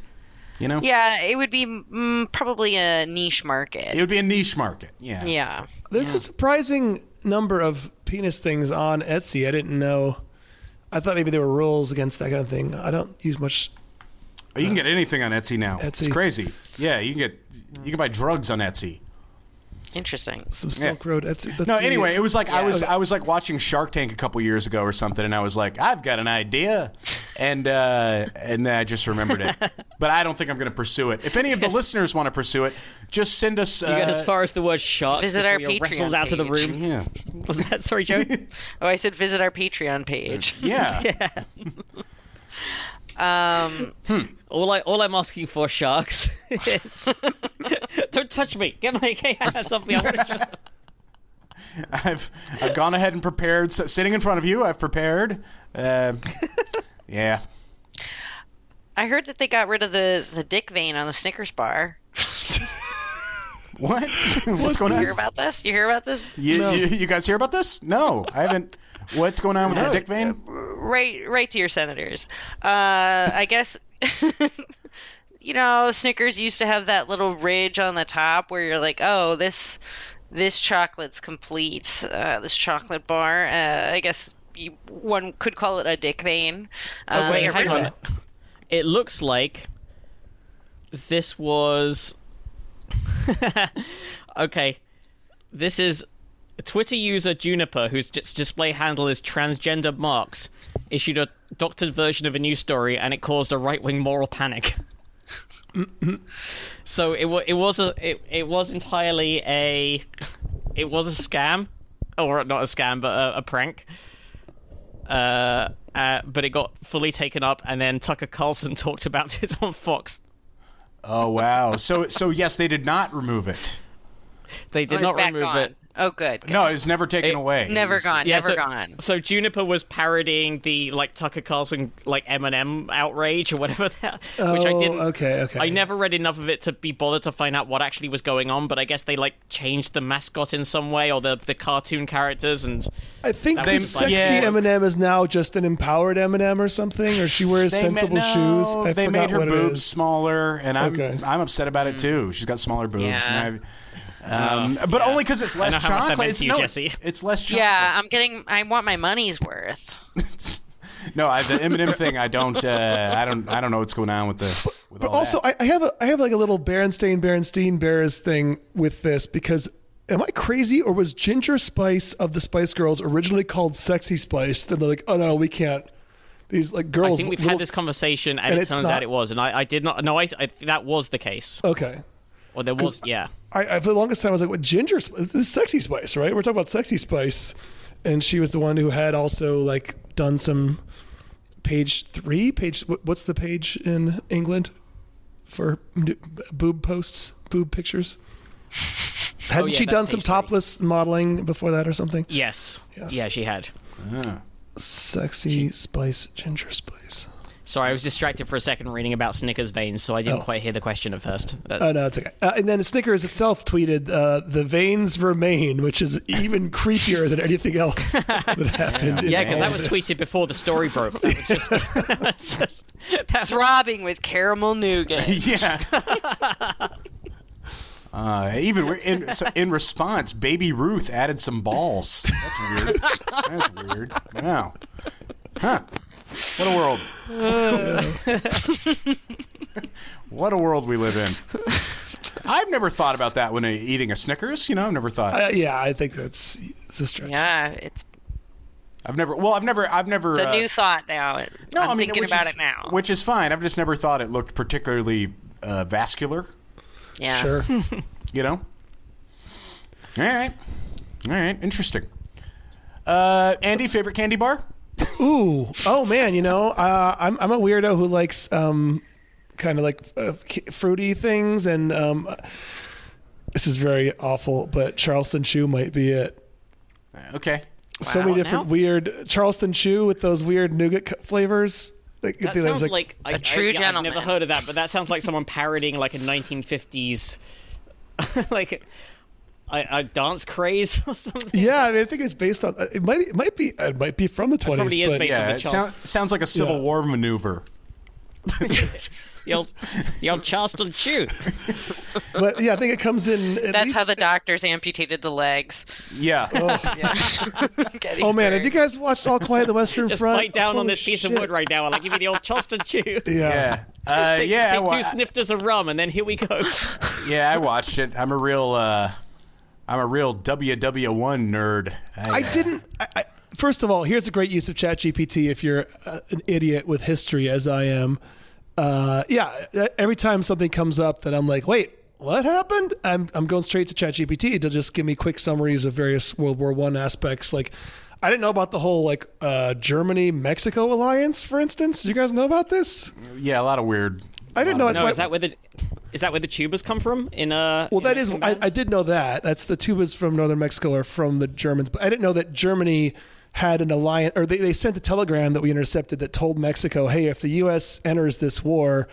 You know. yeah, it would be mm, probably a niche market. It would be a niche market. Yeah. yeah. There's a surprising number of penis things on Etsy. I didn't know. I thought maybe there were rules against that kind of thing. I don't use much. You can get anything on Etsy now. It's crazy. Yeah, you can get. You can buy drugs on Etsy. Interesting. Some Silk Road Etsy. Let's No, see. anyway, it was like I was I was like watching Shark Tank a couple years ago or something, and I was like, I've got an idea, and uh, and then I just remembered it, <laughs> but I don't think I'm going to pursue it. If any of the listeners want to pursue it, just send us. Uh, You get as far as the word shark. Visit before our you're Patreon wrestled out of the room. yeah, Was that sorry, Joe? <laughs> Oh, I said visit our Patreon page. yeah. <laughs> Um, all I all I'm asking for, sharks, <laughs> is <laughs> don't touch me. Get my hands off me. I want to show I've I've gone ahead and prepared. So, sitting in front of you, I've prepared. Uh, <laughs> yeah. I heard that they got rid of the the dick vein on the Snickers bar. What? What's going You on? hear about this? You hear about this? You, you, you guys hear about this? No, I haven't. What's going on with the dick vein? Right, right to your senators. Uh, I guess. <laughs> you know, Snickers used to have that little ridge on the top where you're like, oh, this this chocolate's complete. Uh, this chocolate bar. Uh, I guess you, one could call it a dick vein. Uh, wait, hang on. it. It looks like this was <laughs> okay. This is Twitter user Juniper, whose display handle is transgender marks, issued a doctored version of a news story, and it caused a right-wing moral panic. <laughs> so it wa- it was a it, it was entirely a it was a scam, or not a scam, but a, a prank. Uh, uh, but it got fully taken up, and then Tucker Carlson <laughs> talked about it on Fox. Oh wow. So so yes, they did not remove it. They Oh, did it's not remove on. it. Oh, good. good. No, it was never taken It- away. Never was- gone. Yeah, never so, gone. So Juniper was parodying the like Tucker Carlson like M&M outrage or whatever <laughs> that, which I Oh, didn't. okay, okay. I never read enough of it to be bothered to find out what actually was going on, but I guess they like changed the mascot in some way or the the cartoon characters and I think That the was sexy yeah. M&M is now just an empowered M&M or something, or she wears sensible ma- no, shoes. I they forgot made her what it boobs smaller, and I'm Okay. I'm upset about it too. She's got smaller boobs, Yeah. and I. Um, but only because it's less know how much that chocolate. It's, to you, no, it's, Jesse. <laughs> it's less chocolate. Yeah, I'm getting. I want my money's worth. <laughs> No, I, the M&M thing, I don't, uh, I don't, I don't know what's going on with the. With But all also, that. I, I have a I have like a little Berenstain Berenstein Bears thing with this because am I crazy or was Ginger Spice of the Spice Girls originally called Sexy Spice? Then they're like, oh no, we can't. These like girls. I think we've little- had this conversation, and, and it turns not- out it was, and I, I did not. No, I, I that was the case, Okay. Or there was, yeah. I, I for the longest time I was like, what Ginger? Sp- This is Sexy Spice, right? We're talking about Sexy Spice, and she was the one who had also like done some page three page. What's the page in England for n- boob posts, boob pictures? <laughs> Hadn't Oh, yeah, she done some page three. topless modeling before that or something? Yes. Yes. Yeah, she had. Ah. Sexy Spice, Ginger Spice. Sorry, I was distracted for a second reading about Snickers veins, so I didn't Oh. quate hear the question at first. That's, Oh no, it's okay. Uh, and then Snickers itself tweeted, uh, "The veins remain," which is even creepier than anything else <laughs> that happened. yeah, because all that was this. tweeted before the story broke. That was just, <laughs> that's just that, Throbbing with caramel nougat. <laughs> yeah. Uh, even we're in so in response, Baby Ruth added some balls. That's weird. That's weird. Wow. Huh. What a world. <laughs> what a world we live in. I've never thought about that when eating a Snickers. You know, I've never thought. Uh, yeah, I think that's it's a stretch. Yeah, it's I've never. Well, I've never. I've never. it's a uh, new thought now. It- no, I'm I mean, thinking which about is- it now. which is fine. I've just never thought it looked particularly uh, vascular. yeah. Sure. <laughs> You know. All right. All right. Interesting. Uh, Andy, favorite candy bar? Ooh, oh man, you know, uh, I'm I'm a weirdo who likes um, kind of like uh, fruity things, and um, this is very awful, but Charleston Chew might be it. Okay. So Wow. many different Now? weird Charleston Chew with those weird nougat flavors. Like, that sounds like, I, A true I, yeah, I've gentleman. never heard of that, but that sounds like someone parodying like a 1950s, <laughs> like a, a dance craze <laughs> or something. Yeah, I mean, I think it's based on. It might it might be it might be from the twenties, probably is but based- Yeah, on the it Charles- sound, sounds like a Civil Yeah. War maneuver. <laughs> The old, the old Charleston Chew. <laughs> but yeah, I think it comes in. At That's least, how the doctors amputated the legs. Yeah. Gettysburg. Oh man, have you guys watched All Quiet on the Western Just Front? bite down on Holy this piece of wood right now and I give you the old Charleston Chew. Yeah. yeah. Uh, yeah. I Take wa- two snifters of rum, and then here we go. yeah. I watched it. I'm a real. Uh, I'm a real WW1 nerd. I didn't. I, I, first of all, here's a great use of ChatGPT if you're uh, an idiot with history, as I am. Uh, yeah, every time something comes up that I'm like, wait, what happened? I'm I'm going straight to ChatGPT to just give me quick summaries of various World War One aspects. Like, I didn't know about the whole like uh, Germany Mexico alliance, for instance. Do you guys know about this? Yeah, a lot of weird. I didn't know. That's no, why. is that where the is that where the tubas come from? In uh, Well, in that is. Mexican I. I did know that. That's the tubas from northern Mexico are from the Germans, but I didn't know that Germany had an alliance, or they, they sent a telegram that we intercepted that told Mexico, "Hey, if the U.S. enters this war,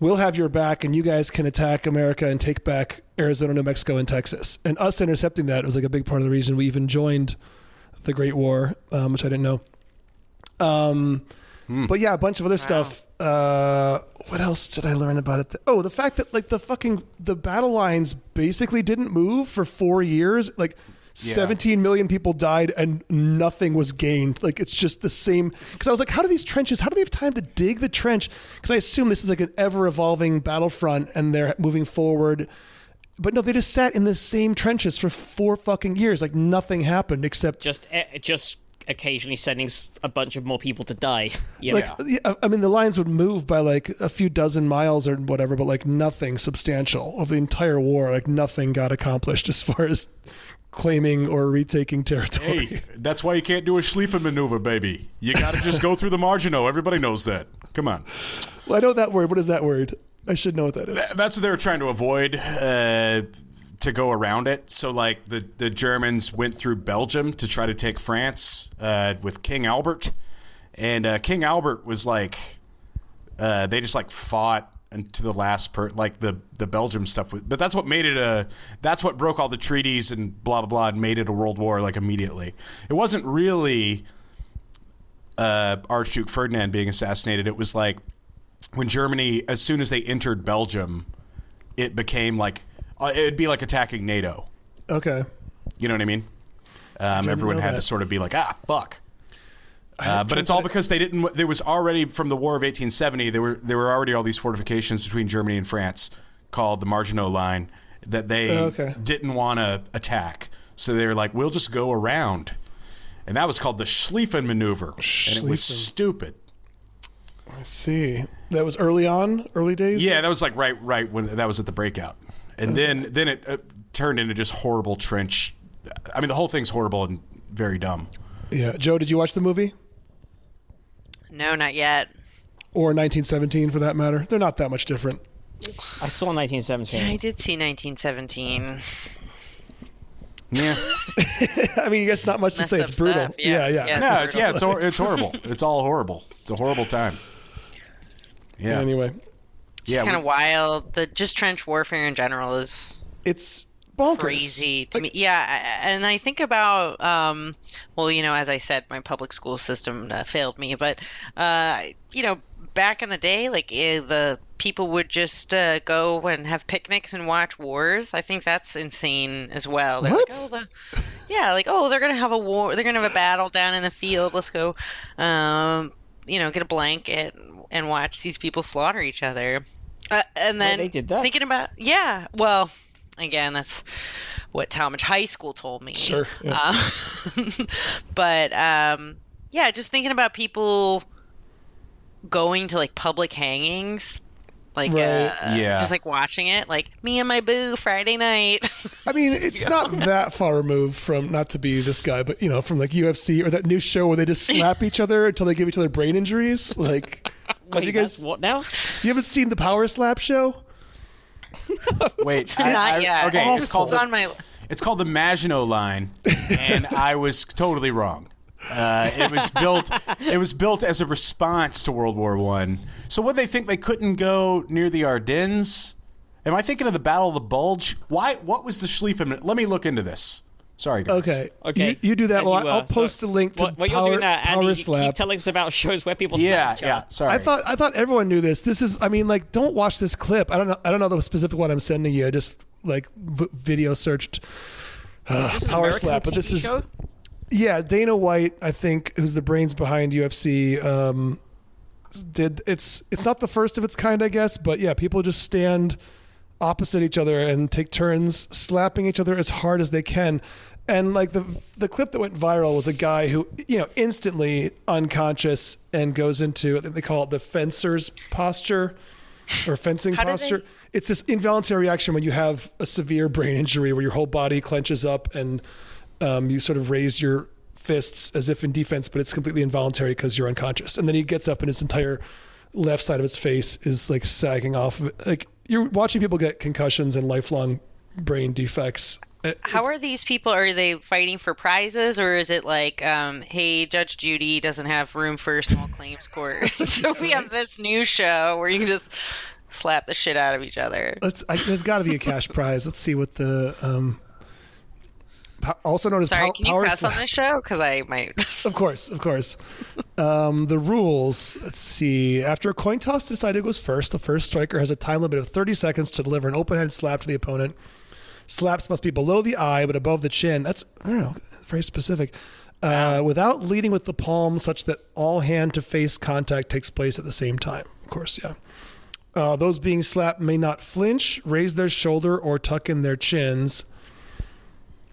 we'll have your back, and you guys can attack America and take back Arizona, New Mexico, and Texas. And us intercepting that was like a big part of the reason we even joined the Great War, um, which I didn't know. Um, but yeah, a bunch of other stuff. Uh, what else did I learn about it? Oh, the fact that like the fucking the battle lines basically didn't move for four years. Like. 17 million people died and nothing was gained. Like it's just the same. Because I was like, how do these trenches? How do they have time to dig the trench? Because I assume this is like an ever evolving battlefront and they're moving forward. But no, they just sat in the same trenches for four fucking years. Like nothing happened except Just eh, just occasionally sending a bunch of more people to die. Yeah. like yeah, I mean the lines would move by like a few dozen miles or whatever, but like nothing substantial of the entire war. Like nothing got accomplished as far as claiming or retaking territory. Hey, that's why you can't do a Schlieffen maneuver, baby. You got to just go through the Maginot. Everybody knows that. Come on. Well, I know that word. What is that word? I should know what that is. Th- That's what they were trying to avoid uh, to go around it. So, like the the Germans went through Belgium to try to take France uh, with King Albert, and uh, King Albert was like, uh, they just like fought to the last per like the the Belgium stuff. But that's what made it a that's what broke all the treaties and blah blah blah and made it a world war like immediately. It wasn't really uh, Archduke Ferdinand being assassinated. It was like when Germany, as soon as they entered Belgium, it became like uh, it'd be like attacking NATO. Okay. You know what I mean? Um, everyone know had to sort of be like, ah, fuck. Uh, but it's all because they didn't. There was already from the War of 1870. There were there were already all these fortifications between Germany and France called the Maginot Line that they Oh, okay. didn't want to attack. So they were like, we'll just go around, and that was called the Schlieffen maneuver, and it was stupid. I see. That was early on, early days. Yeah, that was like right, right when that was at the breakout, and then then it uh, turned into just horrible trench. I mean, the whole thing's horrible and very dumb. Yeah. Joe, did you watch the movie No, not yet. or 1917 for that matter? They're not that much different. I saw 1917. I did see 1917. Yeah, <laughs> I mean, I guess not much to say. It's brutal. stuff, yeah. yeah. Yeah. no, it's, yeah, it's hor- it's horrible. It's all horrible. It's a horrible time. Yeah, Anyway, It's yeah. kind of wild. The just trench warfare in general is it's bonkers. crazy to Like, me. Yeah, and I think about um, well, you know, as I said, my public school system uh, failed me, but uh, you know, back in the day, like eh, the people would just uh, go and have picnics and watch wars. I think that's insane as well. They're What? like, oh, the, yeah, like oh, they're gonna have a war. They're gonna have a battle down in the field. Let's go, um, you know, get a blanket and watch these people slaughter each other. Uh, and then they did that? thinking about yeah, well, again, that's what Talmadge High School told me. Sure, yeah. Uh, <laughs> but um, yeah, just thinking about people going to like public hangings, like Right. uh, Yeah. just like watching it, like me and my boo Friday night. <laughs> I mean, it's not that far removed from not to be this guy, but you know, from like UFC or that new show where they just slap each other until they give each other brain injuries. <laughs> Like, have Wait, you guys what now? you haven't seen the Power Slap show? <laughs> Wait, Not I- I- yet. Okay, it's It's called the, on my. it's called the Maginot Line, and I was totally wrong. Uh, it was built. It was built as a response to World War One. So, what they think they couldn't go near the Ardennes? Am I thinking of the Battle of the Bulge? Why? What was the Schlieffen? Let me look into this. Sorry, guys. Okay, Okay. You, you do that. Well, you I'll were. So post a link to what, what Power, you're doing now, Power Andy. You Slap. keep telling us about shows where people Yeah, slap yeah. Sorry. I thought I thought everyone knew this. This is I mean like don't watch this clip. I don't know I don't know the specific one I'm sending you. I just like v- video searched Is this an Power American Slap, but TV this is- show? Yeah, Dana White, I think, who's the brains behind UFC, um, did it's it's not the first of its kind, I guess, but yeah, people just stand opposite each other and take turns slapping each other as hard as they can. And like the the clip that went viral was a guy who you know instantly unconscious and goes into I think they call it the fencer's posture or fencing posture. they- It's this involuntary reaction when you have a severe brain injury where your whole body clenches up and um, you sort of raise your fists as if in defense, but it's completely involuntary because you're unconscious. And then he gets up and his entire left side of his face is like sagging off. Like you're watching people get concussions and lifelong brain defects. It- How it's- are these people? Are they fighting for prizes, or is it like, um, hey, Judge Judy doesn't have room for small claims court, <laughs> so we have this new show where you can just slap the shit out of each other. Let's. I, there's got to be a cash prize. Let's see what the um. Also known as Sorry, pow- can you press slap. on this show? Because I might. <laughs> Of course, of course. Um, the rules. Let's see. After a coin toss, to decide who goes first. The first striker has a time limit of 30 seconds to deliver an open-handed slap to the opponent. Slaps must be below the eye but above the chin. That's I don't know, very specific. Uh, without leading with the palm, such that all hand-to-face contact takes place at the same time. Of course, yeah. Uh, those being slapped may not flinch, raise their shoulder, or tuck in their chins.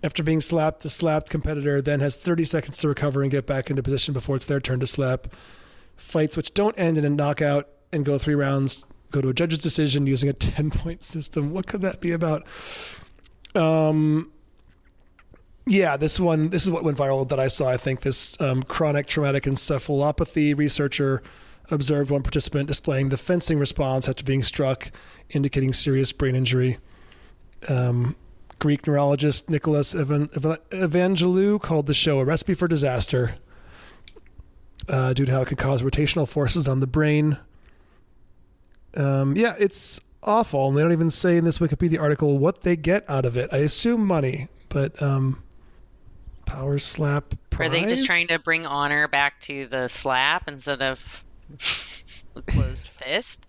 After being slapped, the slapped competitor then has 30 seconds to recover and get back into position before it's their turn to slap. Fights which don't end in a knockout and go three rounds go to a judge's decision using a <laughs> 10 point system. What could that be about? Um, yeah, this one, this is what went viral that I saw. I think this um, chronic traumatic encephalopathy researcher observed one participant displaying the fencing response after being struck, indicating serious brain injury. Um, Greek neurologist Nicholas Evan- Evan- Evangelou called the show a recipe for disaster uh, due to how it could cause rotational forces on the brain. Um, yeah, it's awful. And they don't even say in this Wikipedia article what they get out of it. I assume money, but um, power slap. Are they just trying to bring honor back to the slap instead of closed fist?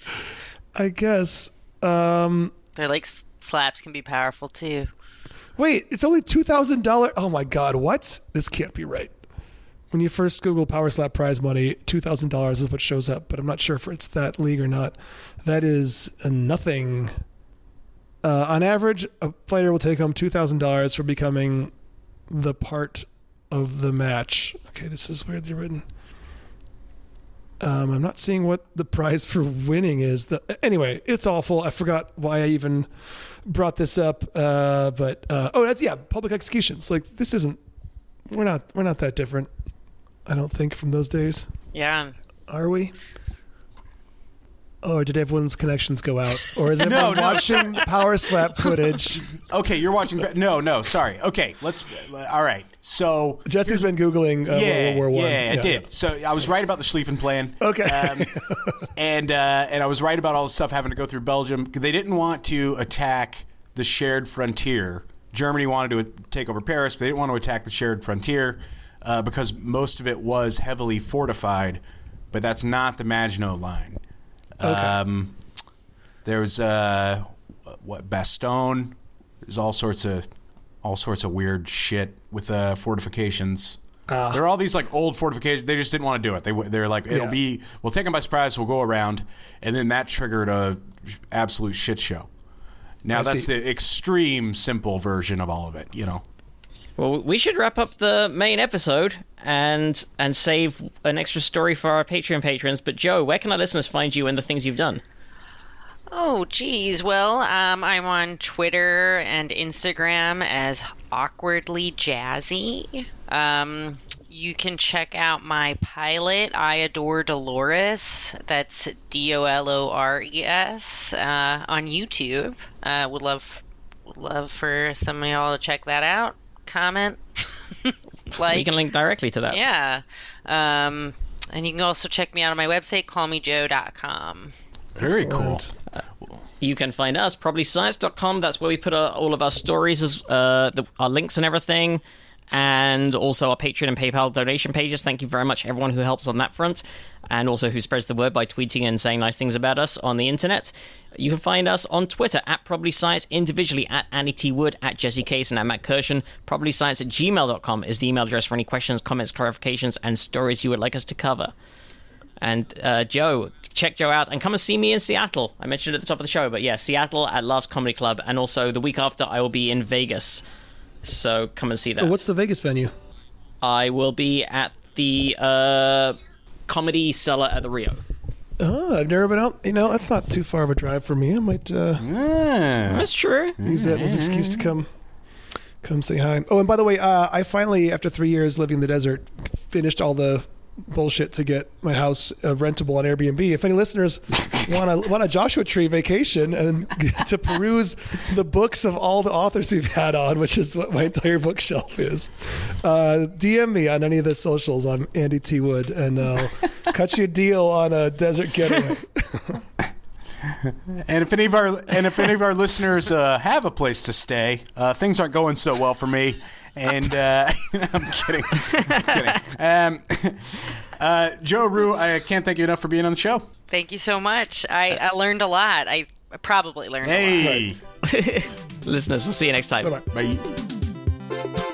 I guess. Um, They're like slaps can be powerful too. Wait, it's only two thousand dollars. Oh my god, what? This can't be right. When you first Google Power Slap prize money, two thousand dollars is what shows up, but I'm not sure if it's that league or not. That is nothing. Uh, on average, a fighter will take home two thousand dollars for becoming the part of the match. Okay, this is weirdly written. Um, I'm not seeing what the prize for winning is. The, anyway, it's awful. I forgot why I even brought this up. Uh, but uh, oh, that's yeah, public executions. Like this isn't. We're not. We're not that different. I don't think from those days, Yeah. are we? Or did everyone's connections go out? Or is <laughs> No, everyone no, watching power slap footage? Okay, you're watching. No, no, sorry. Okay, let's. All right. So Jesse's been googling uh, yeah, World War One. yeah, I did. So I was right about the Schlieffen plan. Okay. um, <laughs> and uh, and I was right about all the stuff having to go through Belgium. They didn't want to attack the shared frontier. Germany wanted to take over Paris, but they didn't want to attack the shared frontier uh, because most of it was heavily fortified. But that's not the Maginot Line. Um, there's uh, what Bastogne. There's all sorts of all sorts of weird shit with uh, fortifications. Ah. there are all these like old fortifications. They just didn't want to do it. They they're like it'll Yeah. be we'll take them by surprise. We'll go around, and then that triggered a absolute shit show. Now I that's see. the extreme simple version of all of it. You know. Well, we should wrap up the main episode and and save an extra story for our Patreon patrons. But Joe, where can our listeners find you and the things you've done? Oh, geez. Well, um, I'm on Twitter and Instagram as awkwardly jazzy. Um, you can check out my pilot, I Adore Dolores. That's D O L O R E S uh, on YouTube. Uh, would love would love for some of y'all to check that out. Comment, <laughs> like, we can link directly to that. yeah. Um, and you can also check me out on my website, callmejoe.com. Very cool. You can find us probablyscience.com. That's where we put uh, all of our stories, as uh, the, our links and everything, and also our Patreon and PayPal donation pages. Thank you very much, everyone who helps on that front, and also who spreads the word by tweeting and saying nice things about us on the internet. You can find us on Twitter at Probably Science, individually at Andy T. Wood, at Jesse Case, and at Matt Kirshen. Probablyscience at gmail.com is the email address for any questions, comments, clarifications, and stories you would like us to cover. And uh, Joe, check Joe out and come and see me in Seattle. I mentioned at the top of the show, but yeah, Seattle at Laughs Comedy Club, and also the week after I will be in Vegas. So come and see that. What's the Vegas venue? I will be at the uh, Comedy Cellar at the Rio. Oh, I've never been out. You know, that's not too far of a drive for me. I might uh, Yeah. That's true. use that as an excuse to come come say hi. Oh, and by the way, uh, I finally, after three years living in the desert, finished all the bullshit to get my house uh, rentable on Airbnb. If any listeners <laughs> want a want a Joshua Tree vacation and <laughs> to peruse the books of all the authors we've had on, which is what my entire bookshelf is, uh, DM me on any of the socials. I'm Andy T Wood, and I'll <laughs> cut you a deal on a desert getaway. And if any of our and if any of our listeners uh, have a place to stay, uh, things aren't going so well for me. And uh, <laughs> I'm kidding, <laughs> I'm kidding. Um, <laughs> uh, Joe Rue, I can't thank you enough for being on the show. Thank you so much. I, I learned a lot. I probably learned a lot. Hey, Listeners, we'll see you next time. Bye-bye. bye.